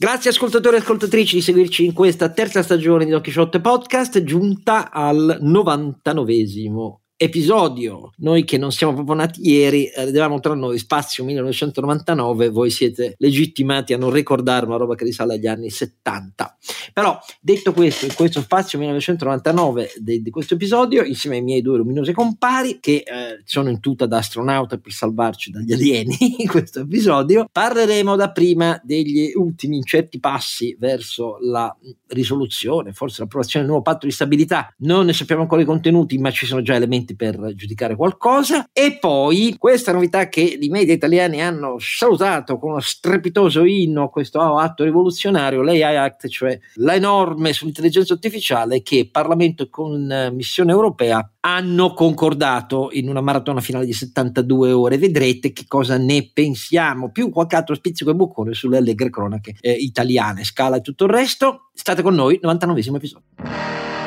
Grazie ascoltatori e ascoltatrici di seguirci in questa terza stagione di Don Quixote Podcast, giunta al 99esimo episodio. Noi che non siamo proprio nati ieri, eh, avevamo tra noi Spazio 1999, voi siete legittimati a non ricordare una roba che risale agli anni 70. Però detto questo, in questo Spazio 1999 di, di questo episodio, insieme ai miei due luminosi compari che eh, sono in tuta da astronauta per salvarci dagli alieni in questo episodio, parleremo dapprima degli ultimi incerti passi verso la risoluzione, forse l'approvazione del nuovo patto di stabilità. Non ne sappiamo ancora i contenuti, ma ci sono già elementi sufficienti per giudicare qualcosa. E poi questa novità che i media italiani hanno salutato con uno strepitoso inno a questo atto rivoluzionario, l'AI Act, cioè la norme sull'intelligenza artificiale che Parlamento e Commissione europea hanno concordato in una maratona finale di 72 ore. Vedrete che cosa ne pensiamo, più qualche altro spizzico e boccone sulle allegre cronache eh, italiane, scala e tutto il resto. State con noi, 99 episodio.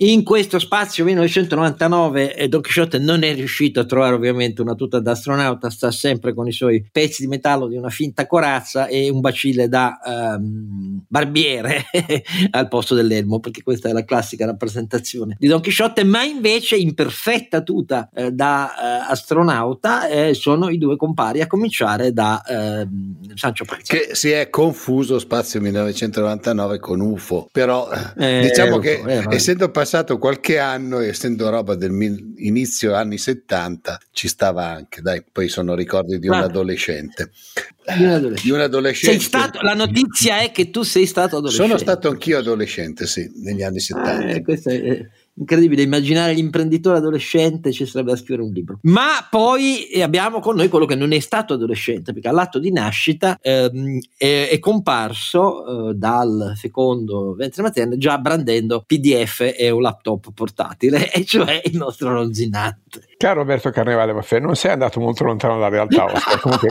In questo spazio 1999 eh, Don Quixote non è riuscito a trovare ovviamente una tuta da astronauta, sta sempre con i suoi pezzi di metallo di una finta corazza e un bacile da um, barbiere al posto dell'elmo, perché questa è la classica rappresentazione di Don Quixote, ma invece in perfetta tuta eh, da eh, astronauta eh, sono i due compari, a cominciare da ehm, Sancio Panza. Che si è confuso spazio 1999 con UFO, però eh, diciamo che essendo passato passato qualche anno, essendo roba del inizio anni 70, ci stava anche. Dai, poi sono ricordi di un adolescente. Di un adolescente. Di un adolescente. Stato, la notizia è che tu sei stato adolescente. Sono stato anch'io adolescente, sì, negli anni 70. Ah, eh, incredibile immaginare l'imprenditore adolescente ci sarebbe da scrivere un libro. Ma poi abbiamo con noi quello che non è stato adolescente perché all'atto di nascita ehm, è, è, comparso eh, dal fecondo ventre materno già brandendo pdf e un laptop portatile e cioè il nostro ronzinante caro Roberto Carnevale Maffè non sei andato molto lontano dalla realtà Oscar comunque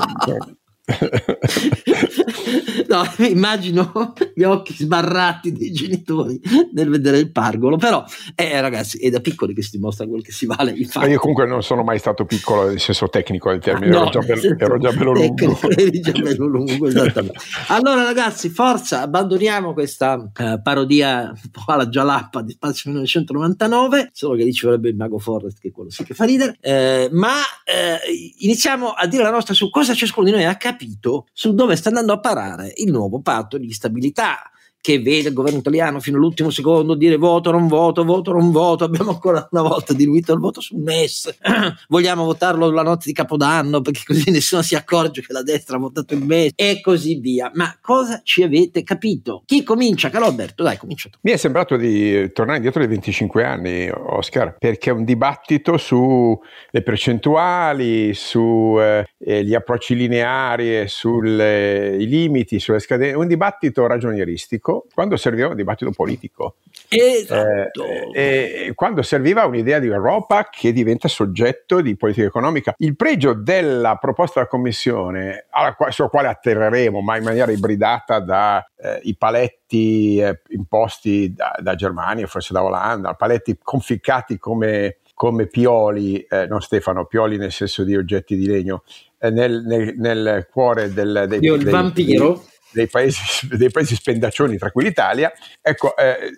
no, immagino gli occhi sbarrati dei genitori nel vedere il pargolo, però eh, ragazzi è da piccoli che si dimostra quel che si vale. Infatti. Io comunque non sono mai stato piccolo nel senso tecnico del termine, no, ero, già be- ero, già bello lungo. Già bello lungo, allora ragazzi, forza, abbandoniamo questa uh, parodia un po' alla gialappa di Spazio 1999, solo che lì ci vorrebbe il mago Forrest, che quello sì che fa ridere, eh, ma eh, iniziamo a dire la nostra su cosa ciascuno di noi ha capito capito su dove sta andando a parare il nuovo patto di stabilità che vede il governo italiano fino all'ultimo secondo dire voto, non voto, voto, non voto. Abbiamo ancora una volta diluito il voto sul MES. Vogliamo votarlo la notte di Capodanno perché così nessuno si accorge che la destra ha votato il MES e così via. Ma cosa ci avete capito? Chi comincia? Caro Alberto, dai, comincia. Mi è sembrato di tornare indietro di 25 anni, Oscar, perché è un dibattito sulle percentuali, sugli eh, approcci lineari, sui limiti, sulle scadenze, un dibattito ragionieristico quando serviva un dibattito politico. Esatto. Eh, quando serviva un'idea di Europa che diventa soggetto di politica economica. Il pregio della proposta della Commissione, alla, sulla quale atterreremo, ma in maniera ibridata dai eh, paletti eh, imposti da, da Germania, forse da Olanda, paletti conficcati come come pioli, eh, non Stefano, pioli nel senso di oggetti di legno, eh, nel, nel, nel, cuore del, dei, Io, dei, vampiro. Dei, paesi, dei paesi spendaccioni, tra cui l'Italia. Ecco, eh,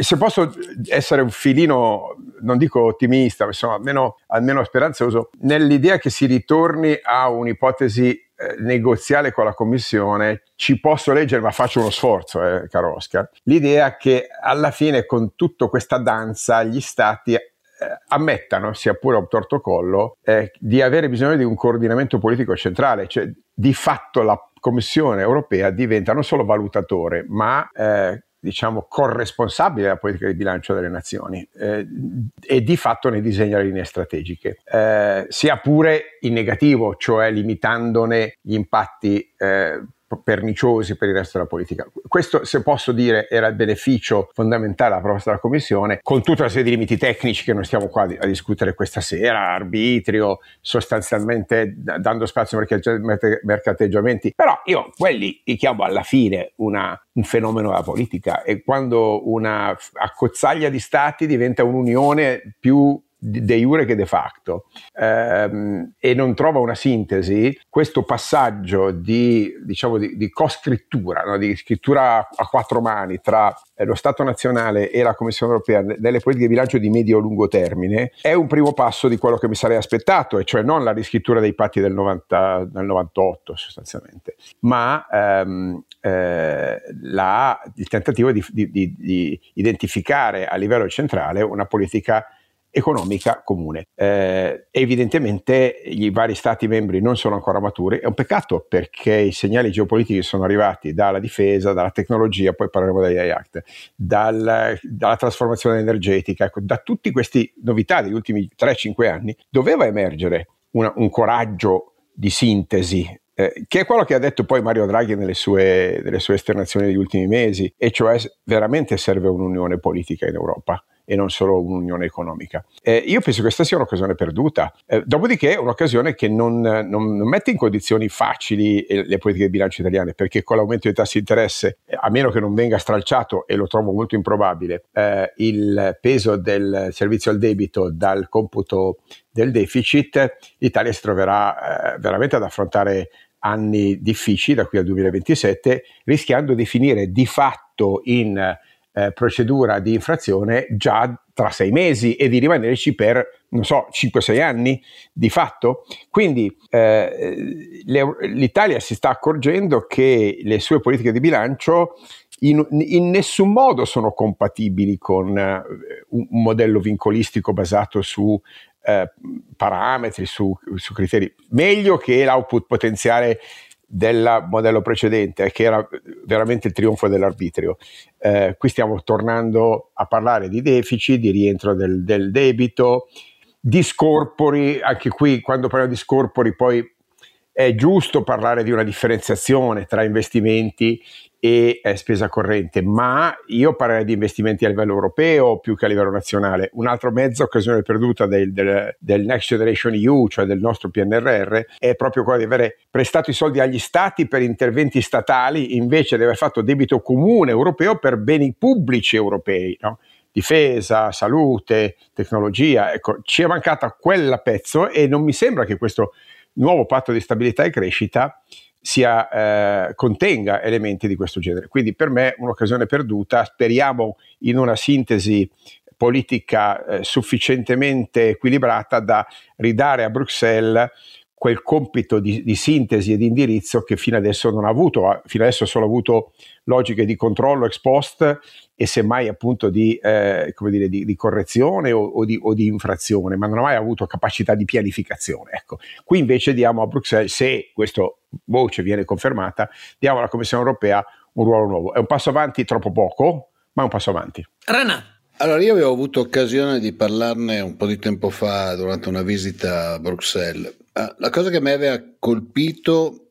se posso essere un filino, non dico ottimista, ma insomma almeno, almeno speranzoso, nell'idea che si ritorni a un'ipotesi eh, negoziale con la Commissione, ci posso leggere, ma faccio uno sforzo, eh, caro Oscar, l'idea che alla fine con tutta questa danza gli stati eh, ammettano, sia pure a un torto collo, eh, di avere bisogno di un coordinamento politico centrale, cioè di fatto la Commissione europea diventa non solo valutatore, ma eh, diciamo corresponsabile della politica di bilancio delle nazioni eh, e di fatto ne disegna le linee strategiche, eh, sia pure in negativo, cioè limitandone gli impatti eh, perniciosi per il resto della politica. Questo, se posso dire, era il beneficio fondamentale della proposta della Commissione, con tutta una serie di limiti tecnici che non stiamo qua a discutere questa sera, arbitrio, sostanzialmente dando spazio ai mercateggiamenti, però io quelli li chiamo alla fine una, un fenomeno della politica e quando una accozzaglia di stati diventa un'unione più de jure che de facto ehm, e non trova una sintesi, questo passaggio di, diciamo, di, di co-scrittura, no? di scrittura a quattro mani tra lo Stato nazionale e la Commissione europea nelle politiche di bilancio di medio-lungo termine è un primo passo di quello che mi sarei aspettato, e cioè non la riscrittura dei patti del, 90, del 98 sostanzialmente, ma ehm, eh, la, il tentativo di, di identificare a livello centrale una politica economica comune. Eh, evidentemente i vari Stati membri non sono ancora maturi, è un peccato perché i segnali geopolitici sono arrivati dalla difesa, dalla tecnologia, poi parleremo dagli Act, dal, dalla trasformazione energetica, ecco, da tutte queste novità degli ultimi 3-5 anni doveva emergere una, un coraggio di sintesi eh, che è quello che ha detto poi Mario Draghi nelle sue, nelle sue esternazioni degli ultimi mesi, e cioè veramente serve un'unione politica in Europa e non solo un'unione economica. Eh, io penso che questa sia un'occasione perduta, eh, dopodiché è un'occasione che non, non, non, mette in condizioni facili le politiche di bilancio italiane, perché con l'aumento dei tassi di interesse, a meno che non venga stralciato, e lo trovo molto improbabile, eh, il peso del servizio al debito dal computo del deficit, l'Italia si troverà eh, veramente ad affrontare anni difficili da qui al 2027, rischiando di finire di fatto in eh, procedura di infrazione già tra sei mesi e di rimanerci per, non so, 5-6 anni di fatto. Quindi eh, le, l'Italia si sta accorgendo che le sue politiche di bilancio in, in nessun modo sono compatibili con uh, un, un, modello vincolistico basato su uh, parametri, su, su, criteri. Meglio che l'output potenziale del modello precedente, che era veramente il trionfo dell'arbitrio. Eh, qui stiamo tornando a parlare di deficit, di rientro del, del debito, di scorpori, anche qui quando parliamo di scorpori poi è giusto parlare di una differenziazione tra investimenti e eh, spesa corrente, ma io parlerei di investimenti a livello europeo più che a livello nazionale. Un'altra mezza occasione perduta del, del, del, Next Generation EU, cioè del nostro PNRR, è proprio quella di avere prestato i soldi agli stati per interventi statali invece di aver fatto debito comune europeo per beni pubblici europei. No? difesa, salute, tecnologia, ecco, ci è mancata quella pezzo e non mi sembra che questo nuovo patto di stabilità e crescita sia, eh, contenga elementi di questo genere. Quindi per me un'occasione perduta, speriamo in una sintesi politica eh, sufficientemente equilibrata da ridare a Bruxelles quel compito di, di, sintesi e di indirizzo che fino adesso non ha avuto, fino adesso solo ha avuto logiche di controllo ex post e semmai appunto di, eh, dire, di, di correzione o, o, di, o, di, infrazione, ma non ha mai avuto capacità di pianificazione. Ecco. Qui invece diamo a Bruxelles, se questa voce viene confermata, diamo alla Commissione europea un ruolo nuovo. È un passo avanti troppo poco, ma è un passo avanti. Renato. Allora, io avevo avuto occasione di parlarne un po' di tempo fa durante una visita a Bruxelles. Ah, la cosa che mi aveva colpito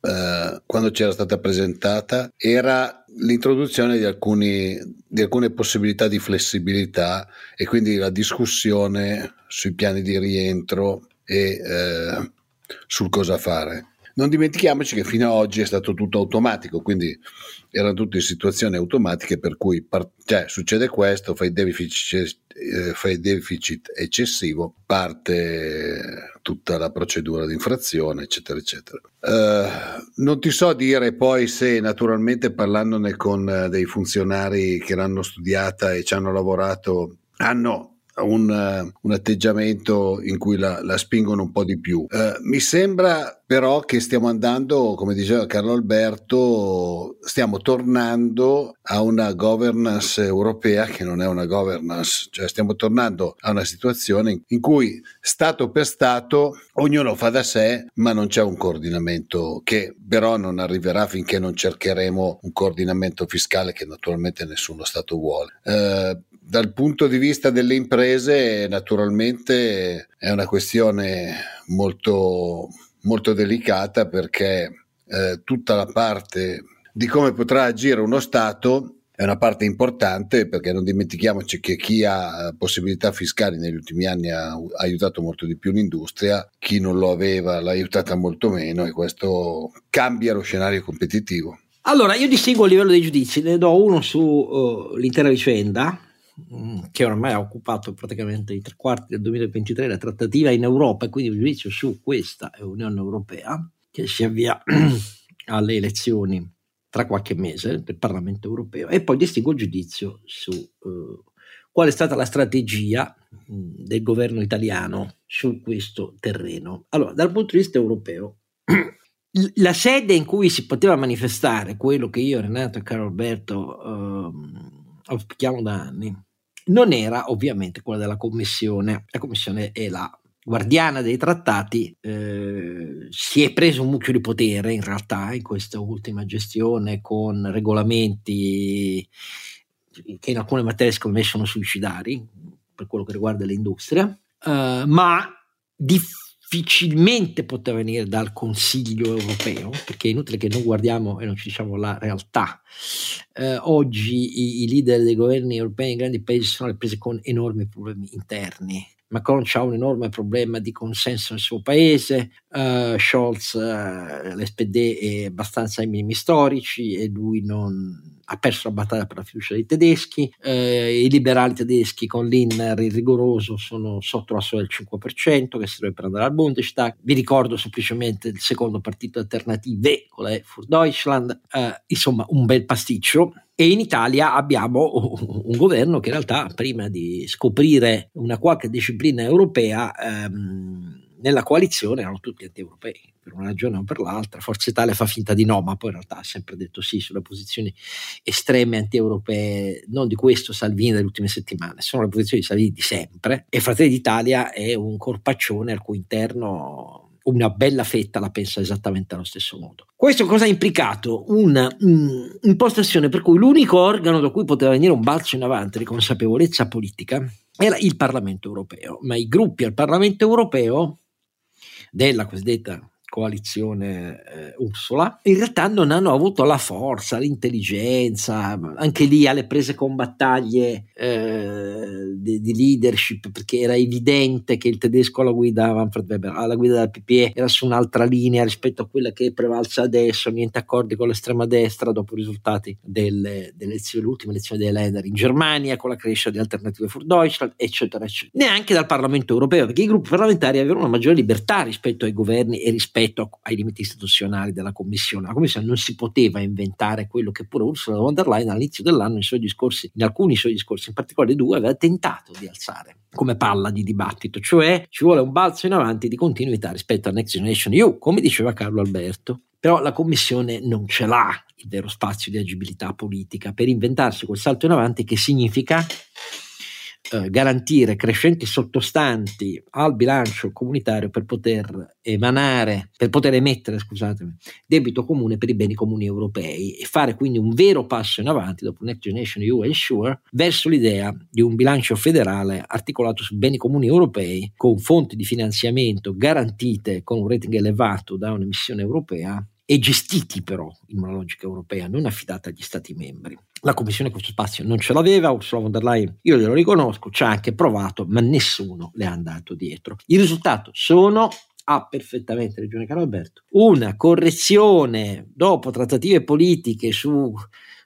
eh, quando c'era stata presentata era l'introduzione di, alcuni, di alcune possibilità di flessibilità e quindi la discussione sui piani di rientro e eh, sul cosa fare. Non dimentichiamoci che fino ad oggi è stato tutto automatico, quindi erano tutte situazioni automatiche per cui part- cioè, succede questo, fai deficit, eh, fai deficit eccessivo, parte tutta la procedura di infrazione, eccetera, eccetera. Uh, non ti so dire poi se naturalmente parlandone con dei funzionari che l'hanno studiata e ci hanno lavorato hanno un, uh, un, atteggiamento in cui la, la, spingono un po' di più. Uh, mi sembra però che stiamo andando, come diceva Carlo Alberto, stiamo tornando a una governance europea che non è una governance, cioè stiamo tornando a una situazione in cui Stato per Stato ognuno fa da sé, ma non c'è un coordinamento che però non arriverà finché non cercheremo un coordinamento fiscale che naturalmente nessuno Stato vuole. Uh, dal punto di vista delle imprese, naturalmente è una questione molto, molto delicata perché eh, tutta la parte di come potrà agire uno Stato è una parte importante perché non dimentichiamoci che chi ha eh, possibilità fiscali negli ultimi anni ha aiutato molto di più l'industria, chi non lo aveva l'ha aiutata molto meno e questo cambia lo scenario competitivo. Allora, io distingo a livello dei giudizi, ne do uno sull'intera uh, vicenda, che ormai ha occupato praticamente i tre quarti del 2023, la trattativa in Europa, e quindi un giudizio su questa Unione Europea, che si avvia alle elezioni tra qualche mese del Parlamento europeo e poi distingo il giudizio su uh, qual è stata la strategia mh, mm, del governo italiano su questo terreno. Allora, dal punto di vista europeo, la sede in cui si poteva manifestare quello che io, Renato e Carlo Alberto uh, auspichiamo da anni, non era ovviamente quella della Commissione. La Commissione è la guardiana dei trattati, eh, si è preso un mucchio di potere in realtà in questa ultima gestione con regolamenti che in alcune materie secondo me sono suicidari per quello che riguarda l'industria, eh, ma difficilmente poteva venire dal Consiglio europeo, perché è inutile che non guardiamo e non ci diciamo la realtà. Eh, oggi i, i, leader dei governi europei in grandi paesi sono alle prese con enormi problemi interni Macron ha un enorme problema di consenso nel suo paese, uh, Scholz, uh, l'SPD è abbastanza ai minimi storici e lui non ha perso la battaglia per la fiducia dei tedeschi, eh, i liberali tedeschi con l'Inner il rigoroso sono sotto la soglia del 5% che serve per andare al Bundestag, vi ricordo semplicemente il secondo partito alternative con la Für Deutschland, eh, insomma un bel pasticcio. E in Italia abbiamo un governo che in realtà prima di scoprire una qualche disciplina europea ehm, nella coalizione erano tutti anti-europei per una ragione o per l'altra. Forza Italia fa finta di no, ma poi in realtà ha sempre detto sì sulle posizioni estreme anti-europee, non di questo Salvini delle ultime settimane, sono le posizioni di Salvini di sempre e Fratelli d'Italia è un corpaccione al cui interno una bella fetta la pensa esattamente allo stesso modo. Questo cosa ha implicato? Un'impostazione per cui l'unico organo da cui poteva venire un balzo in avanti di consapevolezza politica era il Parlamento europeo, ma i gruppi al Parlamento europeo della cosiddetta coalizione eh, Ursula, in realtà non hanno avuto la forza, l'intelligenza, anche lì alle prese con battaglie eh, di, di, leadership, perché era evidente che il tedesco alla guida, Manfred Weber, alla guida della PPE era su un'altra linea rispetto a quella che è prevalsa adesso, niente accordi con l'estrema destra dopo i risultati delle, delle elezioni, l'ultima elezione dei Länder in Germania, con la crescita di Alternative für Deutschland, eccetera, eccetera. Neanche dal Parlamento europeo, perché i gruppi parlamentari avevano una maggiore libertà rispetto ai governi e rispetto rispetto ai limiti istituzionali della Commissione. La Commissione non si poteva inventare quello che pure Ursula von der Leyen all'inizio dell'anno discorsi, in alcuni suoi discorsi, in particolare due, aveva tentato di alzare come palla di dibattito, cioè ci vuole un balzo in avanti di continuità rispetto a Next Generation EU, come diceva Carlo Alberto. Però la Commissione non ce l'ha il vero spazio di agibilità politica per inventarsi quel salto in avanti che significa eh, garantire crescenti sottostanti al bilancio comunitario per poter emanare, per poter emettere, scusatemi, debito comune per i beni comuni europei e fare quindi un vero passo in avanti dopo Next Generation EU e Sure verso l'idea di un bilancio federale articolato su beni comuni europei con fonti di finanziamento garantite con un rating elevato da un'emissione europea e gestiti però in una logica europea, non affidata agli Stati membri. La Commissione questo spazio non ce l'aveva, Ursula von der Leyen, io glielo riconosco, ci ha anche provato, ma nessuno le ha andato dietro. Il risultato sono ha perfettamente ragione Carlo Alberto, una correzione dopo trattative politiche su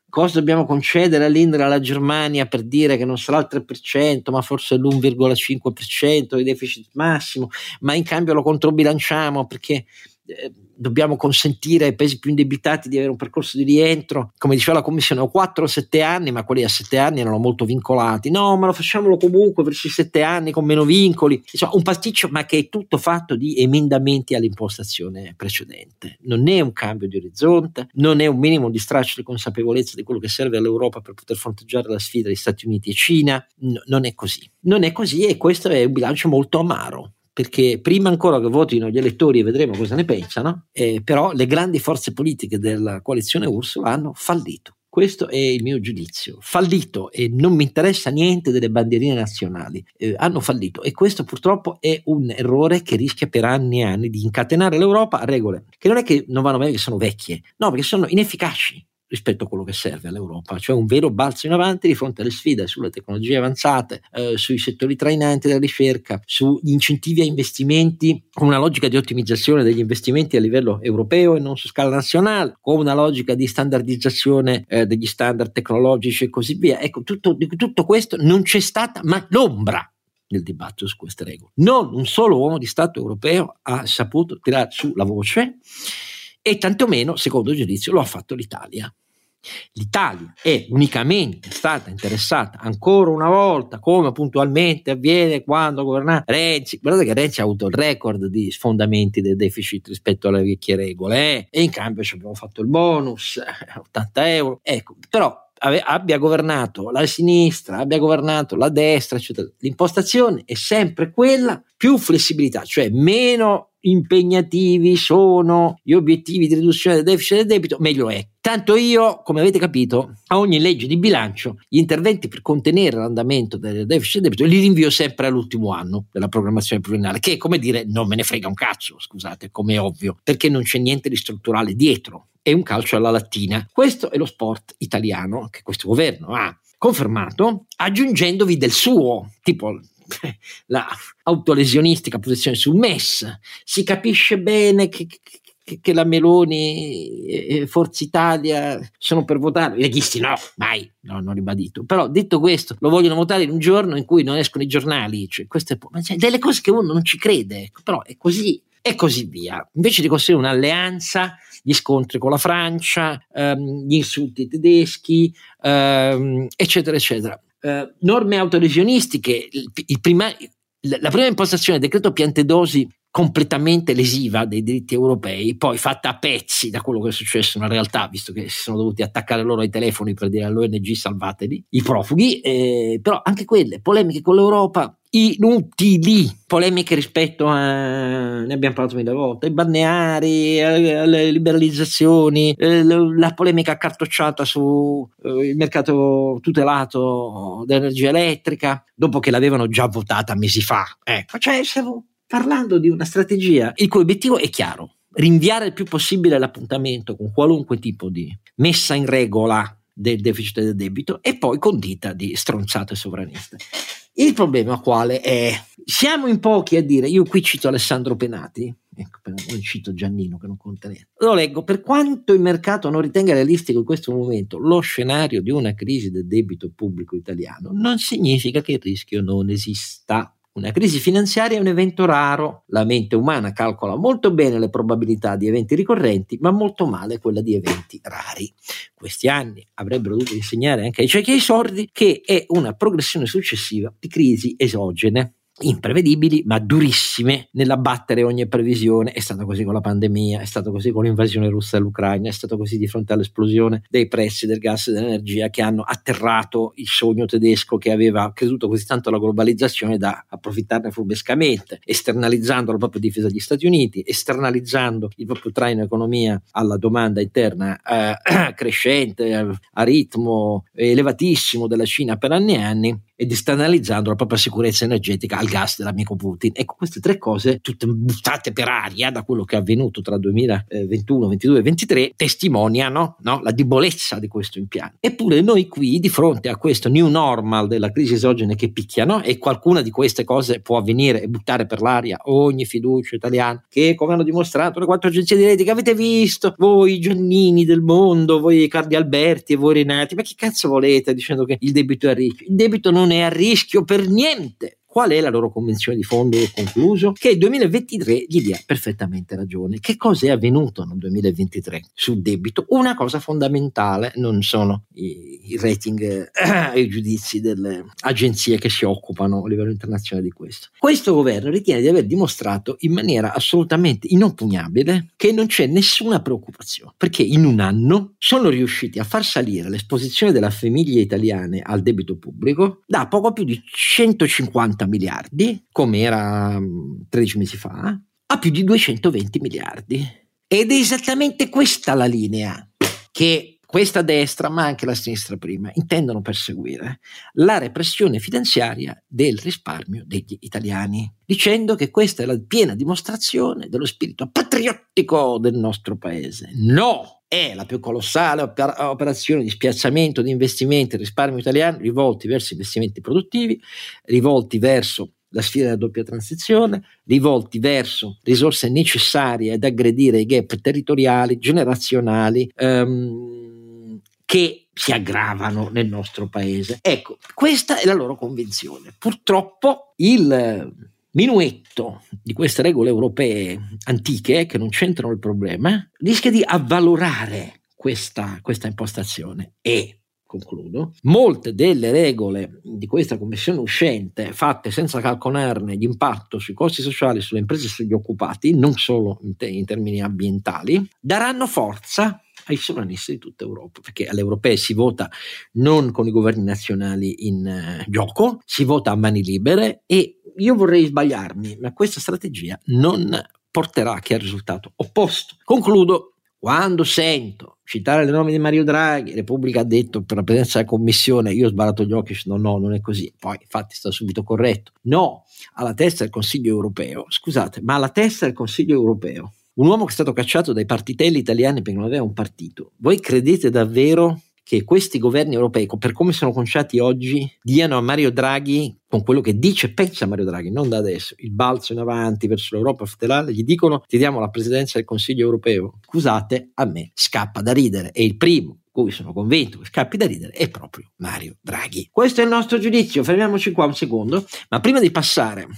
cosa dobbiamo concedere all'Indra alla Germania per dire che non sarà il 3%, ma forse l'1,5% di deficit massimo, ma in cambio lo controbilanciamo perché eh, dobbiamo consentire ai paesi più indebitati di avere un percorso di rientro. Come diceva la Commissione, ho 4 o 7 anni, ma quelli a 7 anni erano molto vincolati. No, ma lo facciamolo comunque verso i 7 anni con meno vincoli. Insomma, un pasticcio, ma che è tutto fatto di emendamenti all'impostazione precedente. Non è un cambio di orizzonte, non è un minimo di straccio di consapevolezza di quello che serve all'Europa per poter fronteggiare la sfida di Stati Uniti e Cina. No, non è così. Non è così e questo è un bilancio molto amaro perché prima ancora che votino gli elettori e vedremo cosa ne pensano, eh, però le grandi forze politiche della coalizione Ursula hanno fallito Questo è il mio giudizio. Fallito e non mi interessa niente delle bandierine nazionali. Eh, hanno fallito e questo purtroppo è un errore che rischia per anni e anni di incatenare l'Europa a regole che non è che non vanno bene, che sono vecchie, no, perché sono inefficaci rispetto a quello che serve all'Europa, cioè un vero balzo in avanti di fronte alle sfide sulle tecnologie avanzate, eh, sui settori trainanti della ricerca, sugli incentivi a investimenti con una logica di ottimizzazione degli investimenti a livello europeo e non su scala nazionale, con una logica di standardizzazione eh, degli standard tecnologici e così via. Ecco, tutto, tutto questo non c'è stata ma l'ombra nel dibattito su queste regole. Non un solo uomo di Stato europeo ha saputo tirare su la voce e tantomeno, secondo il giudizio, lo ha fatto l'Italia. L'Italia è unicamente stata interessata ancora una volta, come puntualmente avviene quando governa Renzi. Guardate che Renzi ha avuto il record di sfondamenti del deficit rispetto alle vecchie regole, eh? e in cambio ci abbiamo fatto il bonus, 80 eh, euro. Ecco, però abbia governato la sinistra, abbia governato la destra, eccetera. L'impostazione è sempre quella, più flessibilità, cioè meno impegnativi sono gli obiettivi di riduzione del deficit del debito, meglio è. Tanto io, come avete capito, a ogni legge di bilancio gli interventi per contenere l'andamento del deficit debito li rinvio sempre all'ultimo anno della programmazione pluriennale, che è come dire non me ne frega un cazzo, scusate, come è ovvio, perché non c'è niente di strutturale dietro. È un calcio alla lattina. Questo è lo sport italiano che questo governo ha confermato, aggiungendovi del suo, tipo la autolesionistica posizione sul MES, si capisce bene che, che, che la Meloni e Forza Italia sono per votare, i leghisti no, mai, no, non ribadito, però detto questo lo vogliono votare in un giorno in cui non escono i giornali, cioè, queste, cioè, delle cose che uno non ci crede, ecco, però è così e così via. Invece di costruire un'alleanza, gli scontri con la Francia, ehm, gli insulti tedeschi, ehm, eccetera, eccetera eh, norme autolesionistiche, il, il prima, la prima impostazione del decreto Piantedosi completamente lesiva dei diritti europei, poi fatta a pezzi da quello che è successo nella realtà, visto che si sono dovuti attaccare loro ai telefoni per dire all'ONG salvateli, i profughi, eh, però anche quelle polemiche con l'Europa inutili, polemiche rispetto a, ne abbiamo parlato mille volte, ai balneari, alle liberalizzazioni, eh, la polemica cartocciata sul eh, mercato tutelato dell'energia elettrica, dopo che l'avevano già votata mesi fa. Ecco, cioè parlando di una strategia il cui obiettivo è chiaro, rinviare il più possibile l'appuntamento con qualunque tipo di messa in regola del deficit del debito e poi condita di stronzate sovraniste. Il problema quale è? Siamo in pochi a dire, io qui cito Alessandro Penati, ecco, non cito Giannino che non conta niente. Lo leggo, per quanto il mercato non ritenga realistico in questo momento lo scenario di una crisi del debito pubblico italiano, non significa che il rischio non esista. Una crisi finanziaria è un evento raro, la mente umana calcola molto bene le probabilità di eventi ricorrenti, ma molto male quella di eventi rari. Questi anni avrebbero dovuto insegnare anche ai ciechi e ai sordi che è una progressione successiva di crisi esogene imprevedibili ma durissime nell'abbattere ogni previsione. È stato così con la pandemia, è stato così con l'invasione russa dell'Ucraina, è stato così di fronte all'esplosione dei prezzi del gas e dell'energia che hanno atterrato il sogno tedesco che aveva creduto così tanto alla globalizzazione da approfittarne furbescamente, esternalizzando la propria difesa agli Stati Uniti, esternalizzando il proprio traino economia alla domanda interna eh, crescente a ritmo elevatissimo della Cina per anni e anni ed esternalizzando la propria sicurezza energetica al gas dell'amico Putin. Ecco, queste tre cose, tutte buttate per aria da quello che è avvenuto tra 2021, 2022 e 2023, testimoniano no, la debolezza di questo impianto. Eppure noi qui, di fronte a questo new normal della crisi esogene che picchiano, e qualcuna di queste cose può avvenire e buttare per l'aria ogni fiducia italiana, che come hanno dimostrato le quattro agenzie di che avete visto, voi Giannini del mondo, voi Cardi Alberti e voi Renati, ma che cazzo volete dicendo che il debito è ricco? Il debito non è a rischio per niente Qual è la loro convenzione di fondo? Concluso che il 2023 gli dia perfettamente ragione. Che cosa è avvenuto nel 2023 sul debito? Una cosa fondamentale non sono i, i rating eh, e i giudizi delle agenzie che si occupano a livello internazionale di questo. Questo governo ritiene di aver dimostrato in maniera assolutamente inoppugnabile che non c'è nessuna preoccupazione, perché in un anno sono riusciti a far salire l'esposizione delle famiglie italiane al debito pubblico da poco più di 150 miliardi, come era 13 mm, mesi fa, a più di 220 miliardi. Ed è esattamente questa la linea che questa destra, ma anche la sinistra prima, intendono perseguire la repressione finanziaria del risparmio degli italiani, dicendo che questa è la piena dimostrazione dello spirito patriottico del nostro paese. No! È la più colossale oper- operazione di spiazzamento di investimenti e risparmio italiano rivolti verso investimenti produttivi, rivolti verso la sfida della doppia transizione, rivolti verso risorse necessarie ad aggredire i gap territoriali, generazionali, ehm, che si aggravano nel nostro paese. Ecco, questa è la loro convinzione. Purtroppo il minuetto di queste regole europee antiche, che non c'entrano il problema, rischia di avvalorare questa, questa impostazione. E concludo, molte delle regole di questa commissione uscente, fatte senza calcolarne l'impatto sui costi sociali, sulle imprese e sugli occupati, non solo in, te- in termini ambientali, daranno forza ai sovranisti di tutta Europa, perché alle europee si vota non con i governi nazionali in uh, gioco, si vota a mani libere e io vorrei sbagliarmi, ma questa strategia non porterà che al risultato opposto. Concludo quando sento citare le nome di Mario Draghi, Repubblica ha detto per la presenza della commissione, io ho sbarato gli occhi, no, no, non è così. Poi, infatti, sta subito corretto. No, alla testa del Consiglio europeo. Scusate, ma alla testa del Consiglio europeo, un uomo che è stato cacciato dai partitelli italiani perché non aveva un partito. Voi credete davvero che questi governi europei, per come sono conciati oggi, diano a Mario Draghi, con quello che dice, pensa Mario Draghi, non da adesso, il balzo in avanti verso l'Europa federale, gli dicono ti diamo la presidenza del Consiglio europeo. Scusate, a me scappa da ridere. E il primo cui sono convinto che scappi da ridere è proprio Mario Draghi. Questo è il nostro giudizio, fermiamoci qua un secondo, ma prima di passare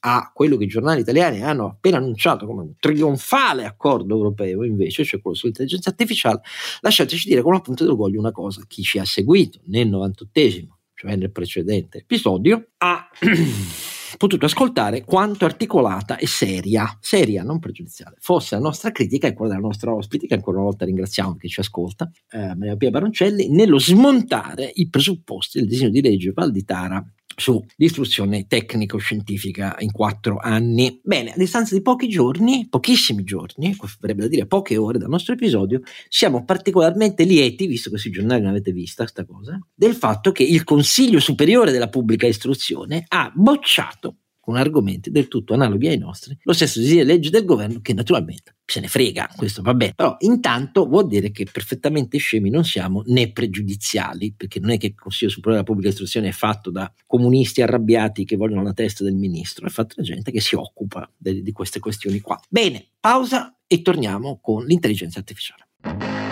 a quello che i giornali italiani hanno appena annunciato come un trionfale accordo europeo, invece, cioè quello sull'intelligenza artificiale, lasciateci dire con la punta d'orgoglio una cosa, chi ci ha seguito nel 98esimo, cioè nel precedente episodio, ha potuto ascoltare quanto articolata e seria, seria, non pregiudiziale, fosse la nostra critica e quella della nostra ospite, che ancora una volta ringraziamo che ci ascolta, eh, Maria Pia Baroncelli, nello smontare i presupposti del disegno di legge Valditara su istruzione tecnico-scientifica in quattro anni. Bene, a distanza di pochi giorni, pochissimi giorni, vorrebbe dire poche ore dal nostro episodio, siamo particolarmente lieti, visto che sui giornali non avete vista questa cosa, del fatto che il Consiglio Superiore della Pubblica Istruzione ha bocciato con argomenti del tutto analoghi ai nostri, lo stesso disegno di legge del governo che naturalmente se ne frega, questo va bene, però intanto vuol dire che perfettamente scemi non siamo né pregiudiziali, perché non è che il Consiglio Superiore della Pubblica Istruzione è fatto da comunisti arrabbiati che vogliono la testa del ministro, è fatto da gente che si occupa de- di queste questioni qua. Bene, pausa e torniamo con l'intelligenza artificiale.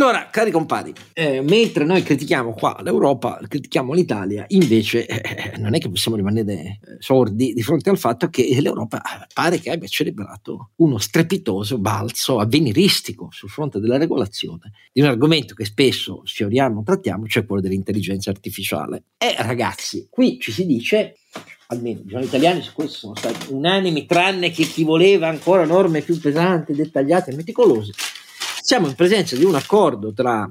Allora, cari compari, eh, mentre noi critichiamo qua l'Europa, critichiamo l'Italia, invece eh, non è che possiamo rimanere eh, sordi di fronte al fatto che l'Europa pare che abbia celebrato uno strepitoso balzo avveniristico sul fronte della regolazione di un argomento che spesso sfioriamo, trattiamo, cioè quello dell'intelligenza artificiale. E ragazzi, qui ci si dice almeno i giornali italiani su questo sono stati unanimi, tranne che chi voleva ancora norme più pesanti, dettagliate e meticolose siamo in presenza di un accordo tra,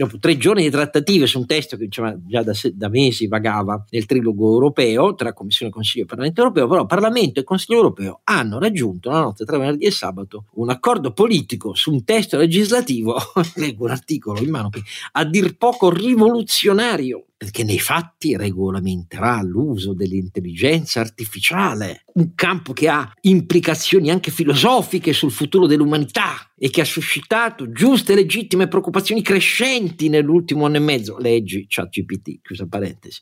dopo tre giorni di trattative su un testo che diciamo, già da, da, mesi vagava nel trilogo europeo tra Commissione, Consiglio e Parlamento europeo, però Parlamento e Consiglio europeo hanno raggiunto la notte tra venerdì e sabato un accordo politico su un testo legislativo, leggo un articolo in mano, a dir poco rivoluzionario perché nei fatti regolamenterà l'uso dell'intelligenza artificiale, un campo che ha implicazioni anche filosofiche sul futuro dell'umanità e che ha suscitato giuste e legittime preoccupazioni crescenti nell'ultimo anno e mezzo. Leggi ChatGPT, chiusa parentesi.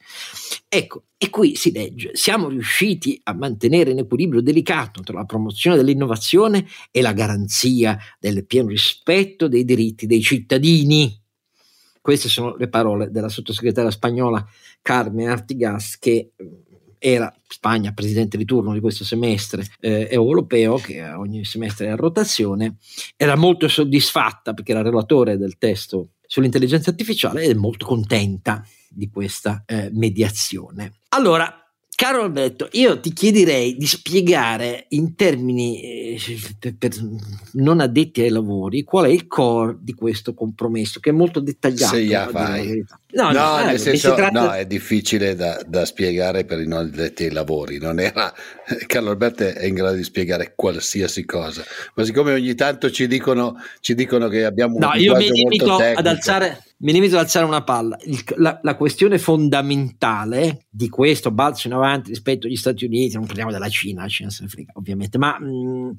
Ecco, e qui si legge, siamo riusciti a mantenere in equilibrio delicato tra la promozione dell'innovazione e la garanzia del pieno rispetto dei diritti dei cittadini queste sono le parole della sottosegretaria spagnola Carmen Artigas che eh, era Spagna presidente di turno di questo semestre eh, europeo, che ogni semestre è a rotazione, era molto soddisfatta perché era relatore del testo sull'intelligenza artificiale ed è molto contenta di questa eh, mediazione. Allora, Caro Alberto, io ti chiederei di spiegare in termini eh, per, non addetti ai lavori qual è il core di questo compromesso, che è molto dettagliato. Se fai. No, no, no, nel senso, tratta... no, è difficile da, da, spiegare per i non addetti ai lavori. Non era, Carlo Alberto è in grado di spiegare qualsiasi cosa, ma siccome ogni tanto ci dicono, ci dicono che abbiamo un no, io mi limito ad alzare mi limito ad alzare una palla. Il, la, la, questione fondamentale di questo balzo in avanti rispetto agli Stati Uniti, non parliamo della Cina, la Cina se ne frega ovviamente, ma mh,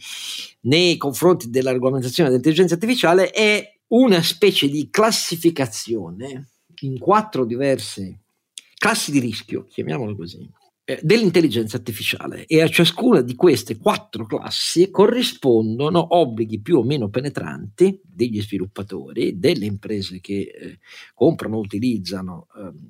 nei confronti della regolamentazione dell'intelligenza artificiale è una specie di classificazione in quattro diverse classi di rischio, chiamiamolo così, eh, dell'intelligenza artificiale. E a ciascuna di queste quattro classi corrispondono obblighi più o meno penetranti degli sviluppatori, delle imprese che eh, comprano, utilizzano eh,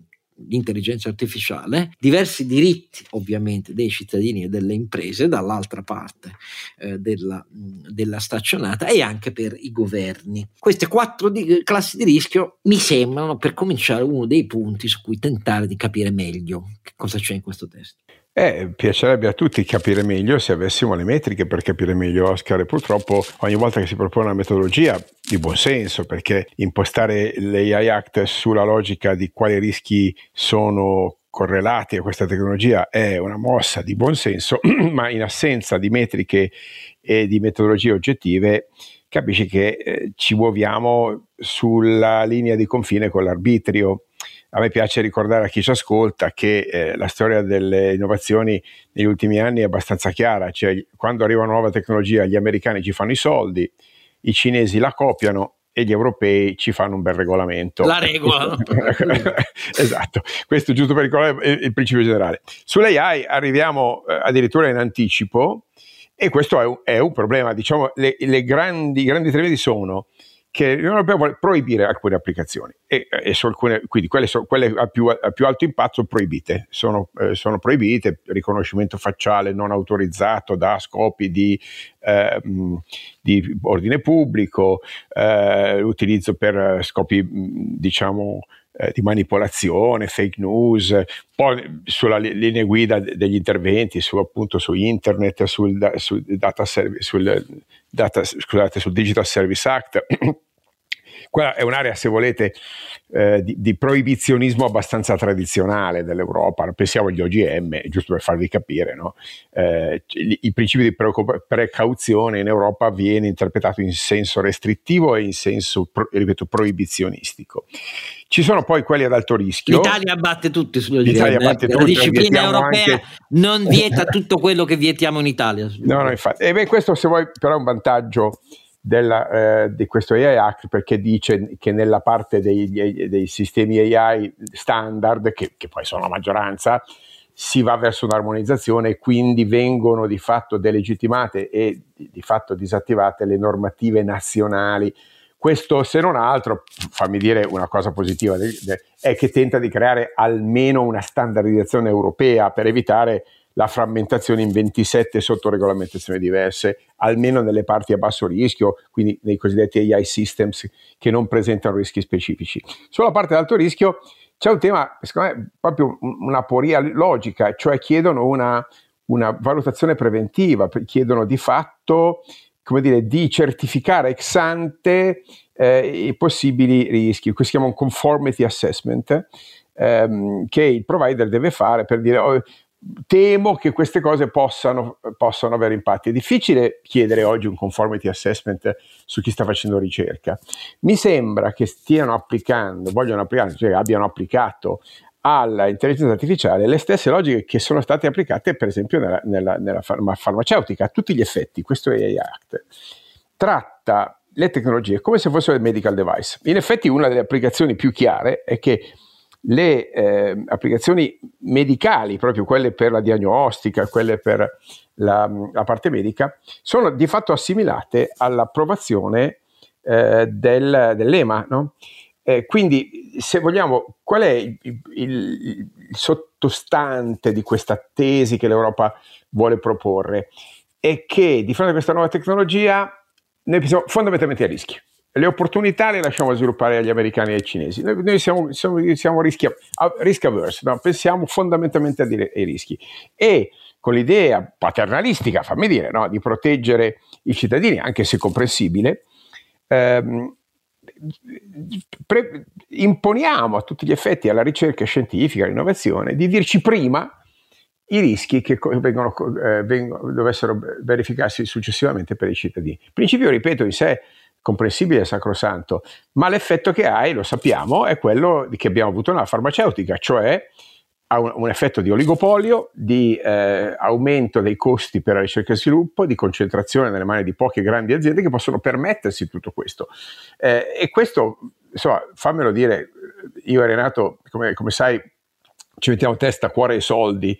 l'intelligenza artificiale, diversi diritti ovviamente dei cittadini e delle imprese dall'altra parte eh, della, della, staccionata e anche per i governi. Queste quattro di, classi di rischio mi sembrano per cominciare uno dei punti su cui tentare di capire meglio che cosa c'è in questo testo. Eh, piacerebbe a tutti capire meglio se avessimo le metriche per capire meglio Oscar. E purtroppo ogni volta che si propone una metodologia di buon senso perché impostare l'AI Act sulla logica di quali rischi sono correlati a questa tecnologia è una mossa di buon senso, ma in assenza di metriche e di metodologie oggettive capisci che eh, ci muoviamo sulla linea di confine con l'arbitrio a me piace ricordare a chi ci ascolta che eh, la storia delle innovazioni negli ultimi anni è abbastanza chiara, cioè quando arriva una nuova tecnologia gli americani ci fanno i soldi, i cinesi la copiano e gli europei ci fanno un bel regolamento. La regola. esatto, questo giusto per ricordare il, il principio generale. Sull'AI arriviamo eh, addirittura in anticipo e questo è un, è un problema, diciamo, le, le grandi, grandi tremedi sono che l'Unione Europea proibire alcune applicazioni e, e alcune, quindi quelle, so, quelle a, più, a, più, alto impatto proibite, sono, eh, sono, proibite, riconoscimento facciale non autorizzato da scopi di, eh, di ordine pubblico, eh, utilizzo per scopi diciamo eh, di manipolazione, fake news, poi sulla linea guida degli interventi, su, appunto su internet, sul, sul, data service, sul, data, scusate, sul Digital Service Act. Quella è un'area, se volete, eh, di, di, proibizionismo abbastanza tradizionale dell'Europa. Pensiamo agli OGM, giusto per farvi capire, no? eh, il, principio di precauzione in Europa viene interpretato in senso restrittivo e in senso, pro, ripeto, proibizionistico. Ci sono poi quelli ad alto rischio. L'Italia batte tutti OGM. L'Italia eh, batte tutti, la disciplina europea anche... non vieta tutto quello che vietiamo in Italia. No, no, infatti. E beh, questo se vuoi però è un vantaggio della, eh, di questo AI Act perché dice che nella parte dei, dei sistemi AI standard, che, che, poi sono la maggioranza, si va verso un'armonizzazione e quindi vengono di fatto delegittimate e di, fatto disattivate le normative nazionali. Questo, se non altro, fammi dire una cosa positiva, è che tenta di creare almeno una standardizzazione europea per evitare la frammentazione in 27 sottoregolamentazioni diverse, almeno nelle parti a basso rischio, quindi nei cosiddetti AI systems che non presentano rischi specifici. Sulla parte ad alto rischio c'è un tema, secondo me, proprio una poria logica, cioè chiedono una, una valutazione preventiva, chiedono di fatto come dire, di certificare ex ante eh, i possibili rischi. Questo si chiama un conformity assessment ehm, che il provider deve fare per dire oh, temo che queste cose possano, possano, avere impatti. È difficile chiedere oggi un conformity assessment su chi sta facendo ricerca. Mi sembra che stiano applicando, vogliono applicare, cioè abbiano applicato all'intelligenza artificiale le stesse logiche che sono state applicate per esempio nella, nella, nella farma, farmaceutica a tutti gli effetti. Questo AI Act tratta le tecnologie come se fossero medical device. In effetti una delle applicazioni più chiare è che le eh, applicazioni medicali, proprio quelle per la diagnostica, quelle per la, la parte medica, sono di fatto assimilate all'approvazione eh, del, dell'EMA. No? Eh, quindi, se vogliamo, qual è il, il, il, sottostante di questa tesi che l'Europa vuole proporre? È che di fronte a questa nuova tecnologia noi pensiamo fondamentalmente a rischio le opportunità le lasciamo sviluppare agli americani e ai cinesi. Noi, noi siamo, siamo, siamo risk averse, no? pensiamo fondamentalmente ai rischi. E con l'idea paternalistica, fammi dire, no? di proteggere i cittadini, anche se comprensibile, ehm, pre- imponiamo a tutti gli effetti alla ricerca scientifica, all'innovazione, di dirci prima i rischi che vengono, eh, vengono, dovessero verificarsi successivamente per i cittadini. Il principio, ripeto, in sé comprensibile e sacrosanto, ma l'effetto che hai, lo sappiamo, è quello che abbiamo avuto nella farmaceutica, cioè ha un, un effetto di oligopolio, di eh, aumento dei costi per la ricerca e sviluppo, di concentrazione nelle mani di poche grandi aziende che possono permettersi tutto questo. Eh, e questo, insomma, fammelo dire, io e Renato, come, come sai, ci mettiamo testa, cuore e soldi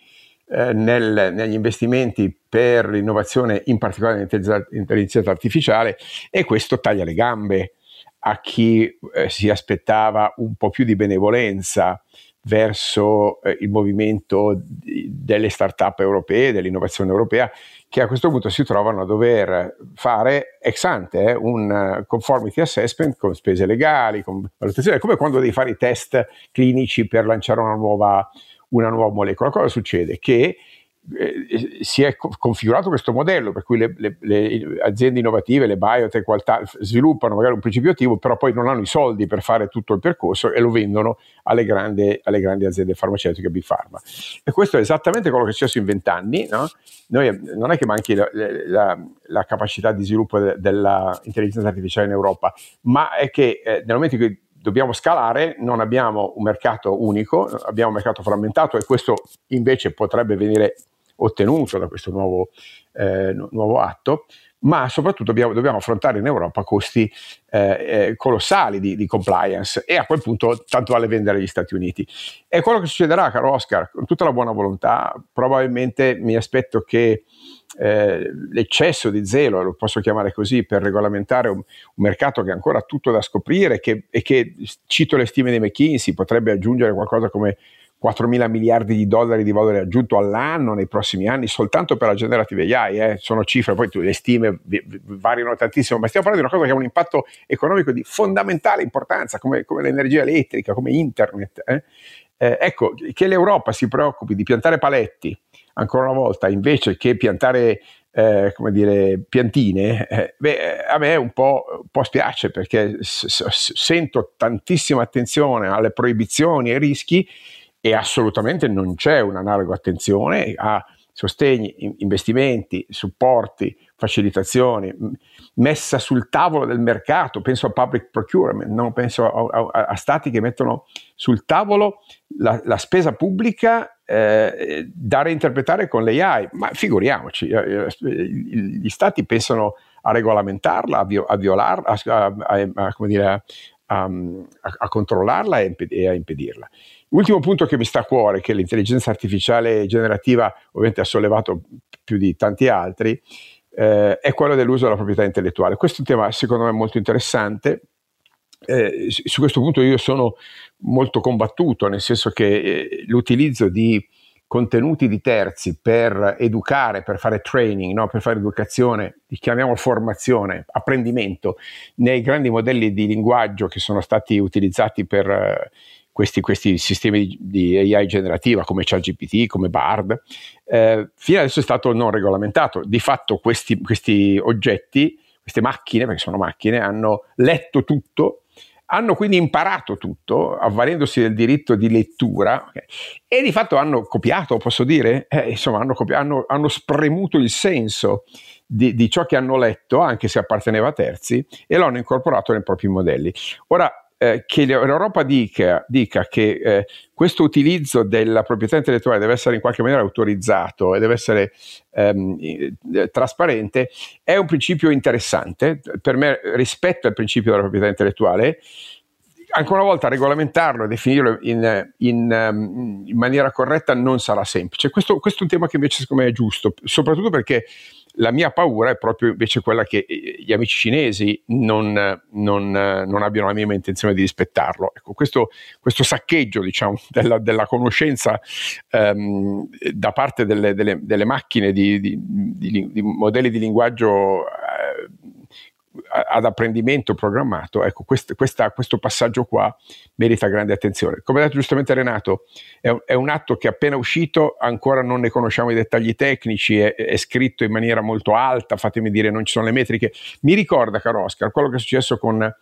eh, nel, negli investimenti per l'innovazione, in particolare nell'intelligenza artificiale, e questo taglia le gambe a chi eh, si aspettava un po' più di benevolenza verso eh, il movimento di, delle start-up europee, dell'innovazione europea, che a questo punto si trovano a dover fare ex ante eh, un conformity assessment con spese legali, con valutazione, come quando devi fare i test clinici per lanciare una nuova, una nuova molecola. Cosa succede? Che eh, si è configurato questo modello per cui le, le, le, aziende innovative, le biotech, sviluppano magari un principio attivo, però poi non hanno i soldi per fare tutto il percorso e lo vendono alle grandi, alle grandi aziende farmaceutiche Big Pharma. E questo è esattamente quello che è successo in vent'anni. No? Noi, non è che manchi la, la, la capacità di sviluppo de, dell'intelligenza artificiale in Europa, ma è che eh, nel momento in cui dobbiamo scalare, non abbiamo un mercato unico, abbiamo un mercato frammentato e questo invece potrebbe venire ottenuto da questo nuovo, eh, nuovo atto, ma soprattutto dobbiamo, dobbiamo, affrontare in Europa costi eh, eh, colossali di, di, compliance e a quel punto tanto vale vendere agli Stati Uniti. E quello che succederà, caro Oscar, con tutta la buona volontà, probabilmente mi aspetto che eh, l'eccesso di zelo, lo posso chiamare così, per regolamentare un, un mercato che ha ancora tutto da scoprire che, e che, cito le stime di McKinsey, potrebbe aggiungere qualcosa come 4 mila miliardi di dollari di valore aggiunto all'anno nei prossimi anni soltanto per la generative AI, eh. sono cifre, poi tu, le stime variano tantissimo, ma stiamo parlando di una cosa che ha un impatto economico di fondamentale importanza come, come l'energia elettrica, come internet. Eh. Eh, ecco, che l'Europa si preoccupi di piantare paletti, ancora una volta, invece che piantare eh, come dire, piantine, eh, beh, a me un po', un po spiace perché s- s- sento tantissima attenzione alle proibizioni e ai rischi e assolutamente non c'è un'analoga attenzione a sostegni, investimenti, supporti, facilitazioni, messa sul tavolo del mercato, penso a public procurement, no? penso a, a, a, stati che mettono sul tavolo la, la spesa pubblica eh, da reinterpretare con l'AI, ma figuriamoci, eh, eh, gli stati pensano a regolamentarla, a, a violarla, a, dire, controllarla e a impedirla. Ultimo punto che mi sta a cuore, che l'intelligenza artificiale generativa ovviamente ha sollevato più di tanti altri, eh, è quello dell'uso della proprietà intellettuale. Questo è un tema secondo me molto interessante. Eh, su questo punto io sono molto combattuto, nel senso che eh, l'utilizzo di contenuti di terzi per educare, per fare training, no? per fare educazione, chiamiamo formazione, apprendimento, nei grandi modelli di linguaggio che sono stati utilizzati per eh, questi, questi sistemi di, AI generativa come ChatGPT, come Bard, eh, fino adesso è stato non regolamentato. Di fatto questi, questi oggetti, queste macchine, perché sono macchine, hanno letto tutto, hanno quindi imparato tutto, avvalendosi del diritto di lettura, okay, e di fatto hanno copiato, posso dire, eh, insomma, hanno, copiato, hanno, hanno, spremuto il senso di, di, ciò che hanno letto, anche se apparteneva a terzi, e lo hanno incorporato nei propri modelli. Ora, eh, che l'Europa dica, dica che eh, questo utilizzo della proprietà intellettuale deve essere in qualche maniera autorizzato e deve essere ehm, eh, trasparente è un principio interessante. Per me, rispetto al principio della proprietà intellettuale, ancora una volta regolamentarlo e definirlo in, in, ehm, in, maniera corretta non sarà semplice. Questo, questo, è un tema che invece secondo me è giusto, soprattutto perché la mia paura è proprio invece quella che eh, gli amici cinesi non, non, non abbiano la minima intenzione di rispettarlo. Ecco, questo, questo saccheggio diciamo, della, della, conoscenza um, da parte delle, delle, delle macchine di, di, di, di, modelli di linguaggio uh, ad apprendimento programmato, ecco, quest, questa, questo passaggio qua merita grande attenzione. Come ha detto giustamente Renato, è un, è un, atto che appena uscito, ancora non ne conosciamo i dettagli tecnici, è, è, scritto in maniera molto alta, fatemi dire, non ci sono le metriche. Mi ricorda, caro Oscar, quello che è successo con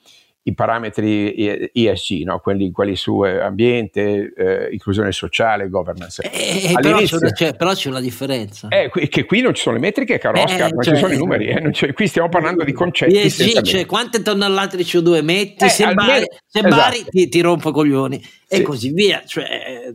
i parametri ESG, no? quelli, quelli, su eh, ambiente, eh, inclusione sociale, governance. Eh, eh però, c'è, cioè, però, c'è, una differenza. Eh, che qui non ci sono le metriche, caro Oscar, non cioè, ci sono i numeri. qui stiamo parlando di concetti. ESG, cioè quante tonnellate di CO2 metti, se, almeno, bari, se esatto. bari ti, ti rompo coglioni e così via. Cioè,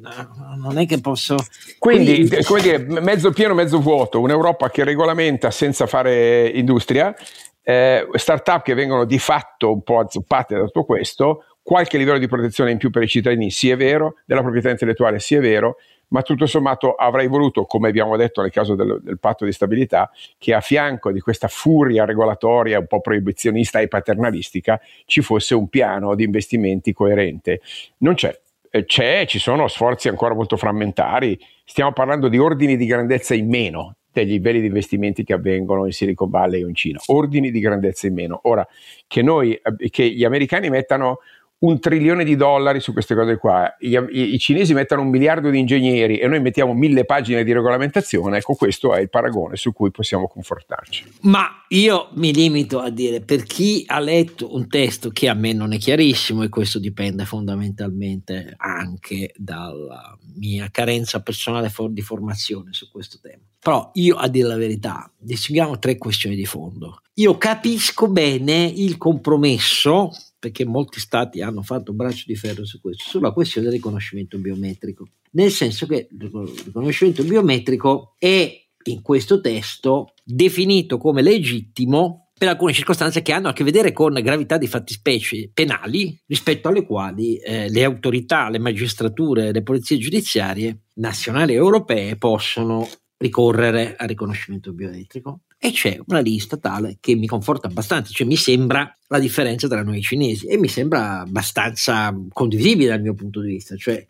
non è che posso. Quindi, Quindi, come dire, mezzo pieno, mezzo vuoto, un'Europa che regolamenta senza fare industria eh, start-up che vengono di fatto un po' azzoppate da tutto questo, qualche livello di protezione in più per i cittadini sì è vero, della proprietà intellettuale sì è vero, ma tutto sommato avrei voluto, come abbiamo detto nel caso del, del, patto di stabilità, che a fianco di questa furia regolatoria un po' proibizionista e paternalistica ci fosse un piano di investimenti coerente. Non c'è. Eh, c'è, ci sono sforzi ancora molto frammentari, stiamo parlando di ordini di grandezza in meno dei livelli di investimenti che avvengono in Silicon Valley o in Cina, ordini di grandezza in meno. Ora, che, noi, eh, che gli americani mettano un trilione di dollari su queste cose qua, I, i, i, cinesi mettono un miliardo di ingegneri e noi mettiamo mille pagine di regolamentazione, ecco questo è il paragone su cui possiamo confortarci. Ma io mi limito a dire, per chi ha letto un testo che a me non è chiarissimo e questo dipende fondamentalmente anche dalla mia carenza personale di formazione su questo tema. Però io a dire la verità, distinguiamo tre questioni di fondo. Io capisco bene il compromesso perché molti stati hanno fatto un braccio di ferro su questo, sulla questione del riconoscimento biometrico. Nel senso che il riconoscimento biometrico è in questo testo definito come legittimo per alcune circostanze che hanno a che vedere con gravità di fattispecie penali rispetto alle quali eh, le autorità, le magistrature, le polizie giudiziarie nazionali e europee possono ricorrere al riconoscimento biometrico e c'è una lista tale che mi conforta abbastanza, cioè mi sembra la differenza tra noi cinesi e mi sembra abbastanza condivisibile dal mio punto di vista, cioè eh,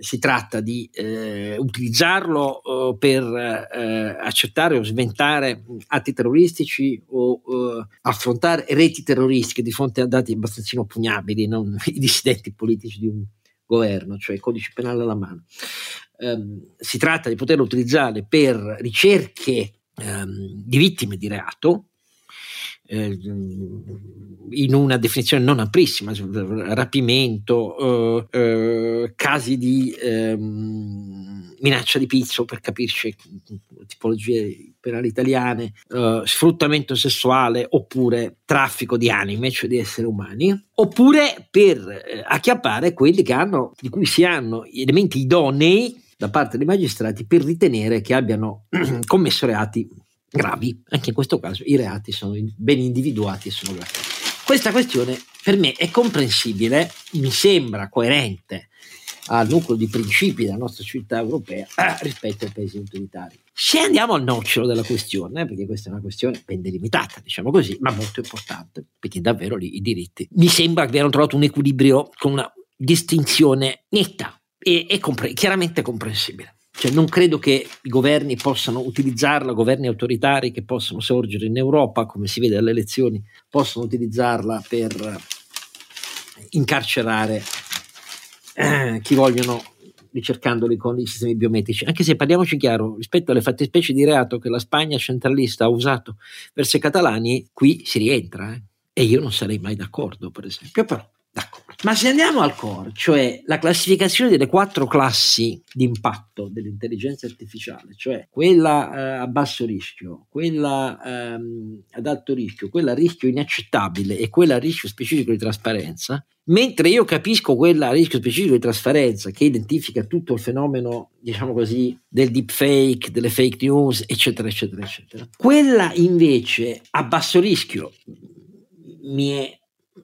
si tratta di eh, utilizzarlo eh, per eh, accettare o sventare atti terroristici o eh, affrontare reti terroristiche di fronte a dati abbastanza oppugnabili, non i dissidenti politici di un governo, cioè codice penale alla mano. Um, si tratta di poterlo utilizzare per ricerche ehm, di vittime di reato, eh, in una definizione non amplissima, rapimento, eh, eh, casi di ehm, minaccia di pizzo per capirci tipologie penali italiane, eh, sfruttamento sessuale oppure traffico di anime, cioè di esseri umani, oppure per eh, acchiappare quelli hanno, di cui si hanno elementi idonei da parte dei magistrati per ritenere che abbiano commesso reati gravi. Anche in questo caso i reati sono ben individuati e sono gravi. Questa questione per me è comprensibile, mi sembra coerente al nucleo di principi della nostra civiltà europea eh, rispetto ai paesi autoritari. Se andiamo al nocciolo della questione, perché questa è una questione ben delimitata, diciamo così, ma molto importante, perché davvero lì i diritti mi sembra che abbiano trovato un equilibrio con una distinzione netta e, e compre- chiaramente comprensibile. Cioè, non credo che i governi possano utilizzarla, governi autoritari che possono sorgere in Europa, come si vede alle elezioni, possono utilizzarla per incarcerare eh, chi vogliono ricercandoli con i sistemi biometrici. Anche se parliamoci chiaro, rispetto alle fattispecie di reato che la Spagna centralista ha usato verso i catalani, qui si rientra. Eh? E io non sarei mai d'accordo, per esempio. Però D'accordo. Ma se andiamo al core, cioè la classificazione delle quattro classi di impatto dell'intelligenza artificiale, cioè quella eh, a basso rischio, quella ehm, ad alto rischio, quella a rischio inaccettabile e quella a rischio specifico di trasparenza, mentre io capisco quella a rischio specifico di trasparenza che identifica tutto il fenomeno, diciamo così, del deepfake, delle fake news, eccetera, eccetera, eccetera. Quella invece a basso rischio mi è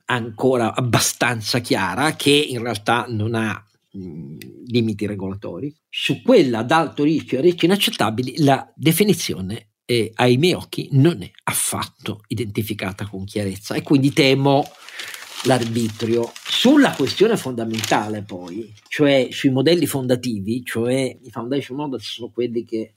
ancora abbastanza chiara che in realtà non ha mh, limiti regolatori. Su quella ad alto rischio e rischi inaccettabili la definizione è, ai miei occhi non è affatto identificata con chiarezza e quindi temo l'arbitrio. Sulla questione fondamentale poi, cioè sui modelli fondativi, cioè i foundation models sono quelli che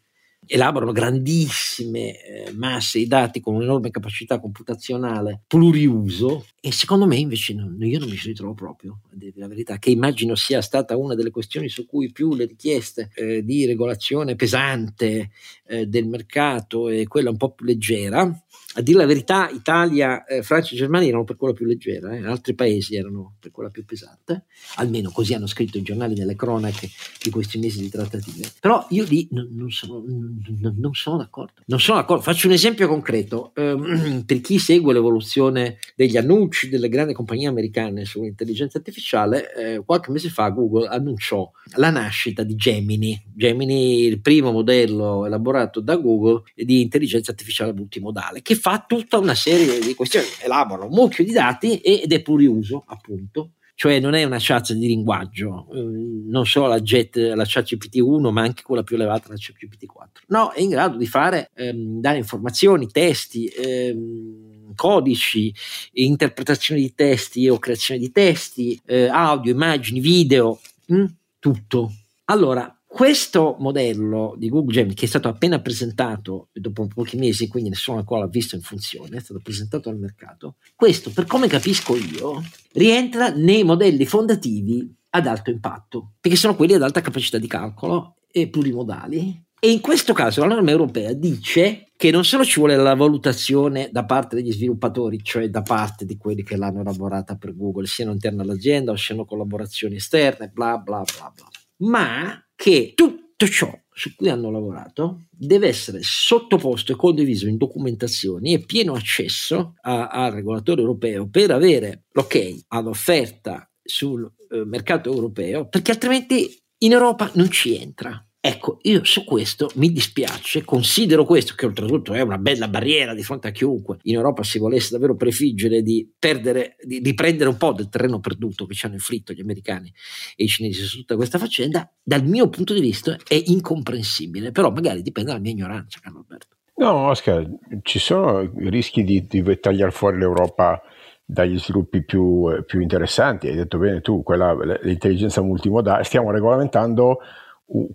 elaborano grandissime eh, masse di dati con un'enorme capacità computazionale pluriuso e secondo me invece non, io non mi ci ritrovo proprio, a dire la verità, che immagino sia stata una delle questioni su cui più le richieste eh, di regolazione pesante eh, del mercato e quella un po' più leggera a dire la verità, Italia, eh, Francia e Germania erano per quella più leggera, eh? altri paesi erano per quella più pesante, almeno così hanno scritto i giornali nelle cronache di questi mesi di trattative. Però io lì non, non, sono, non, non sono, d'accordo. Sono d'accordo. Faccio un esempio concreto. Eh, per chi segue l'evoluzione degli annunci delle grandi compagnie americane sull'intelligenza artificiale, eh, qualche mese fa Google annunciò la nascita di Gemini. Gemini, il primo modello elaborato da Google di intelligenza artificiale multimodale, che fa tutta una serie di questioni, elabora un mucchio di dati ed è pluriuso, appunto. Cioè non è una chat di linguaggio, eh, non solo la JET, la chat GPT-1, ma anche quella più elevata, la chat GPT-4. No, è in grado di fare, ehm, dare informazioni, testi, ehm, codici, interpretazione di testi o creazione di testi, eh, audio, immagini, video, mh, hm, tutto. Allora, questo modello di Google Gemini, che è stato appena presentato dopo pochi mesi, quindi nessuno ancora l'ha visto in funzione, è stato presentato al mercato, questo, per come capisco io, rientra nei modelli fondativi ad alto impatto, perché sono quelli ad alta capacità di calcolo e plurimodali. E in questo caso la norma europea dice che non solo ci vuole la valutazione da parte degli sviluppatori, cioè da parte di quelli che l'hanno elaborata per Google, siano interne all'azienda o siano collaborazioni esterne, bla bla bla bla, ma che tutto ciò su cui hanno lavorato deve essere sottoposto e condiviso in documentazioni e pieno accesso al regolatore europeo per avere l'ok all'offerta sul eh, mercato europeo, perché altrimenti in Europa non ci entra. Ecco, io su questo mi dispiace, considero questo, che oltretutto è una bella barriera di fronte a chiunque in Europa si volesse davvero prefiggere di perdere, di, di prendere un po' del terreno perduto che ci hanno inflitto gli americani e i cinesi su tutta questa faccenda, dal mio punto di vista è incomprensibile, però magari dipende dalla mia ignoranza, Carlo Alberto. No, Oscar, ci sono rischi di, di tagliare fuori l'Europa dagli sviluppi più, più interessanti. Hai detto bene tu, quella, l'intelligenza multimodale, stiamo regolamentando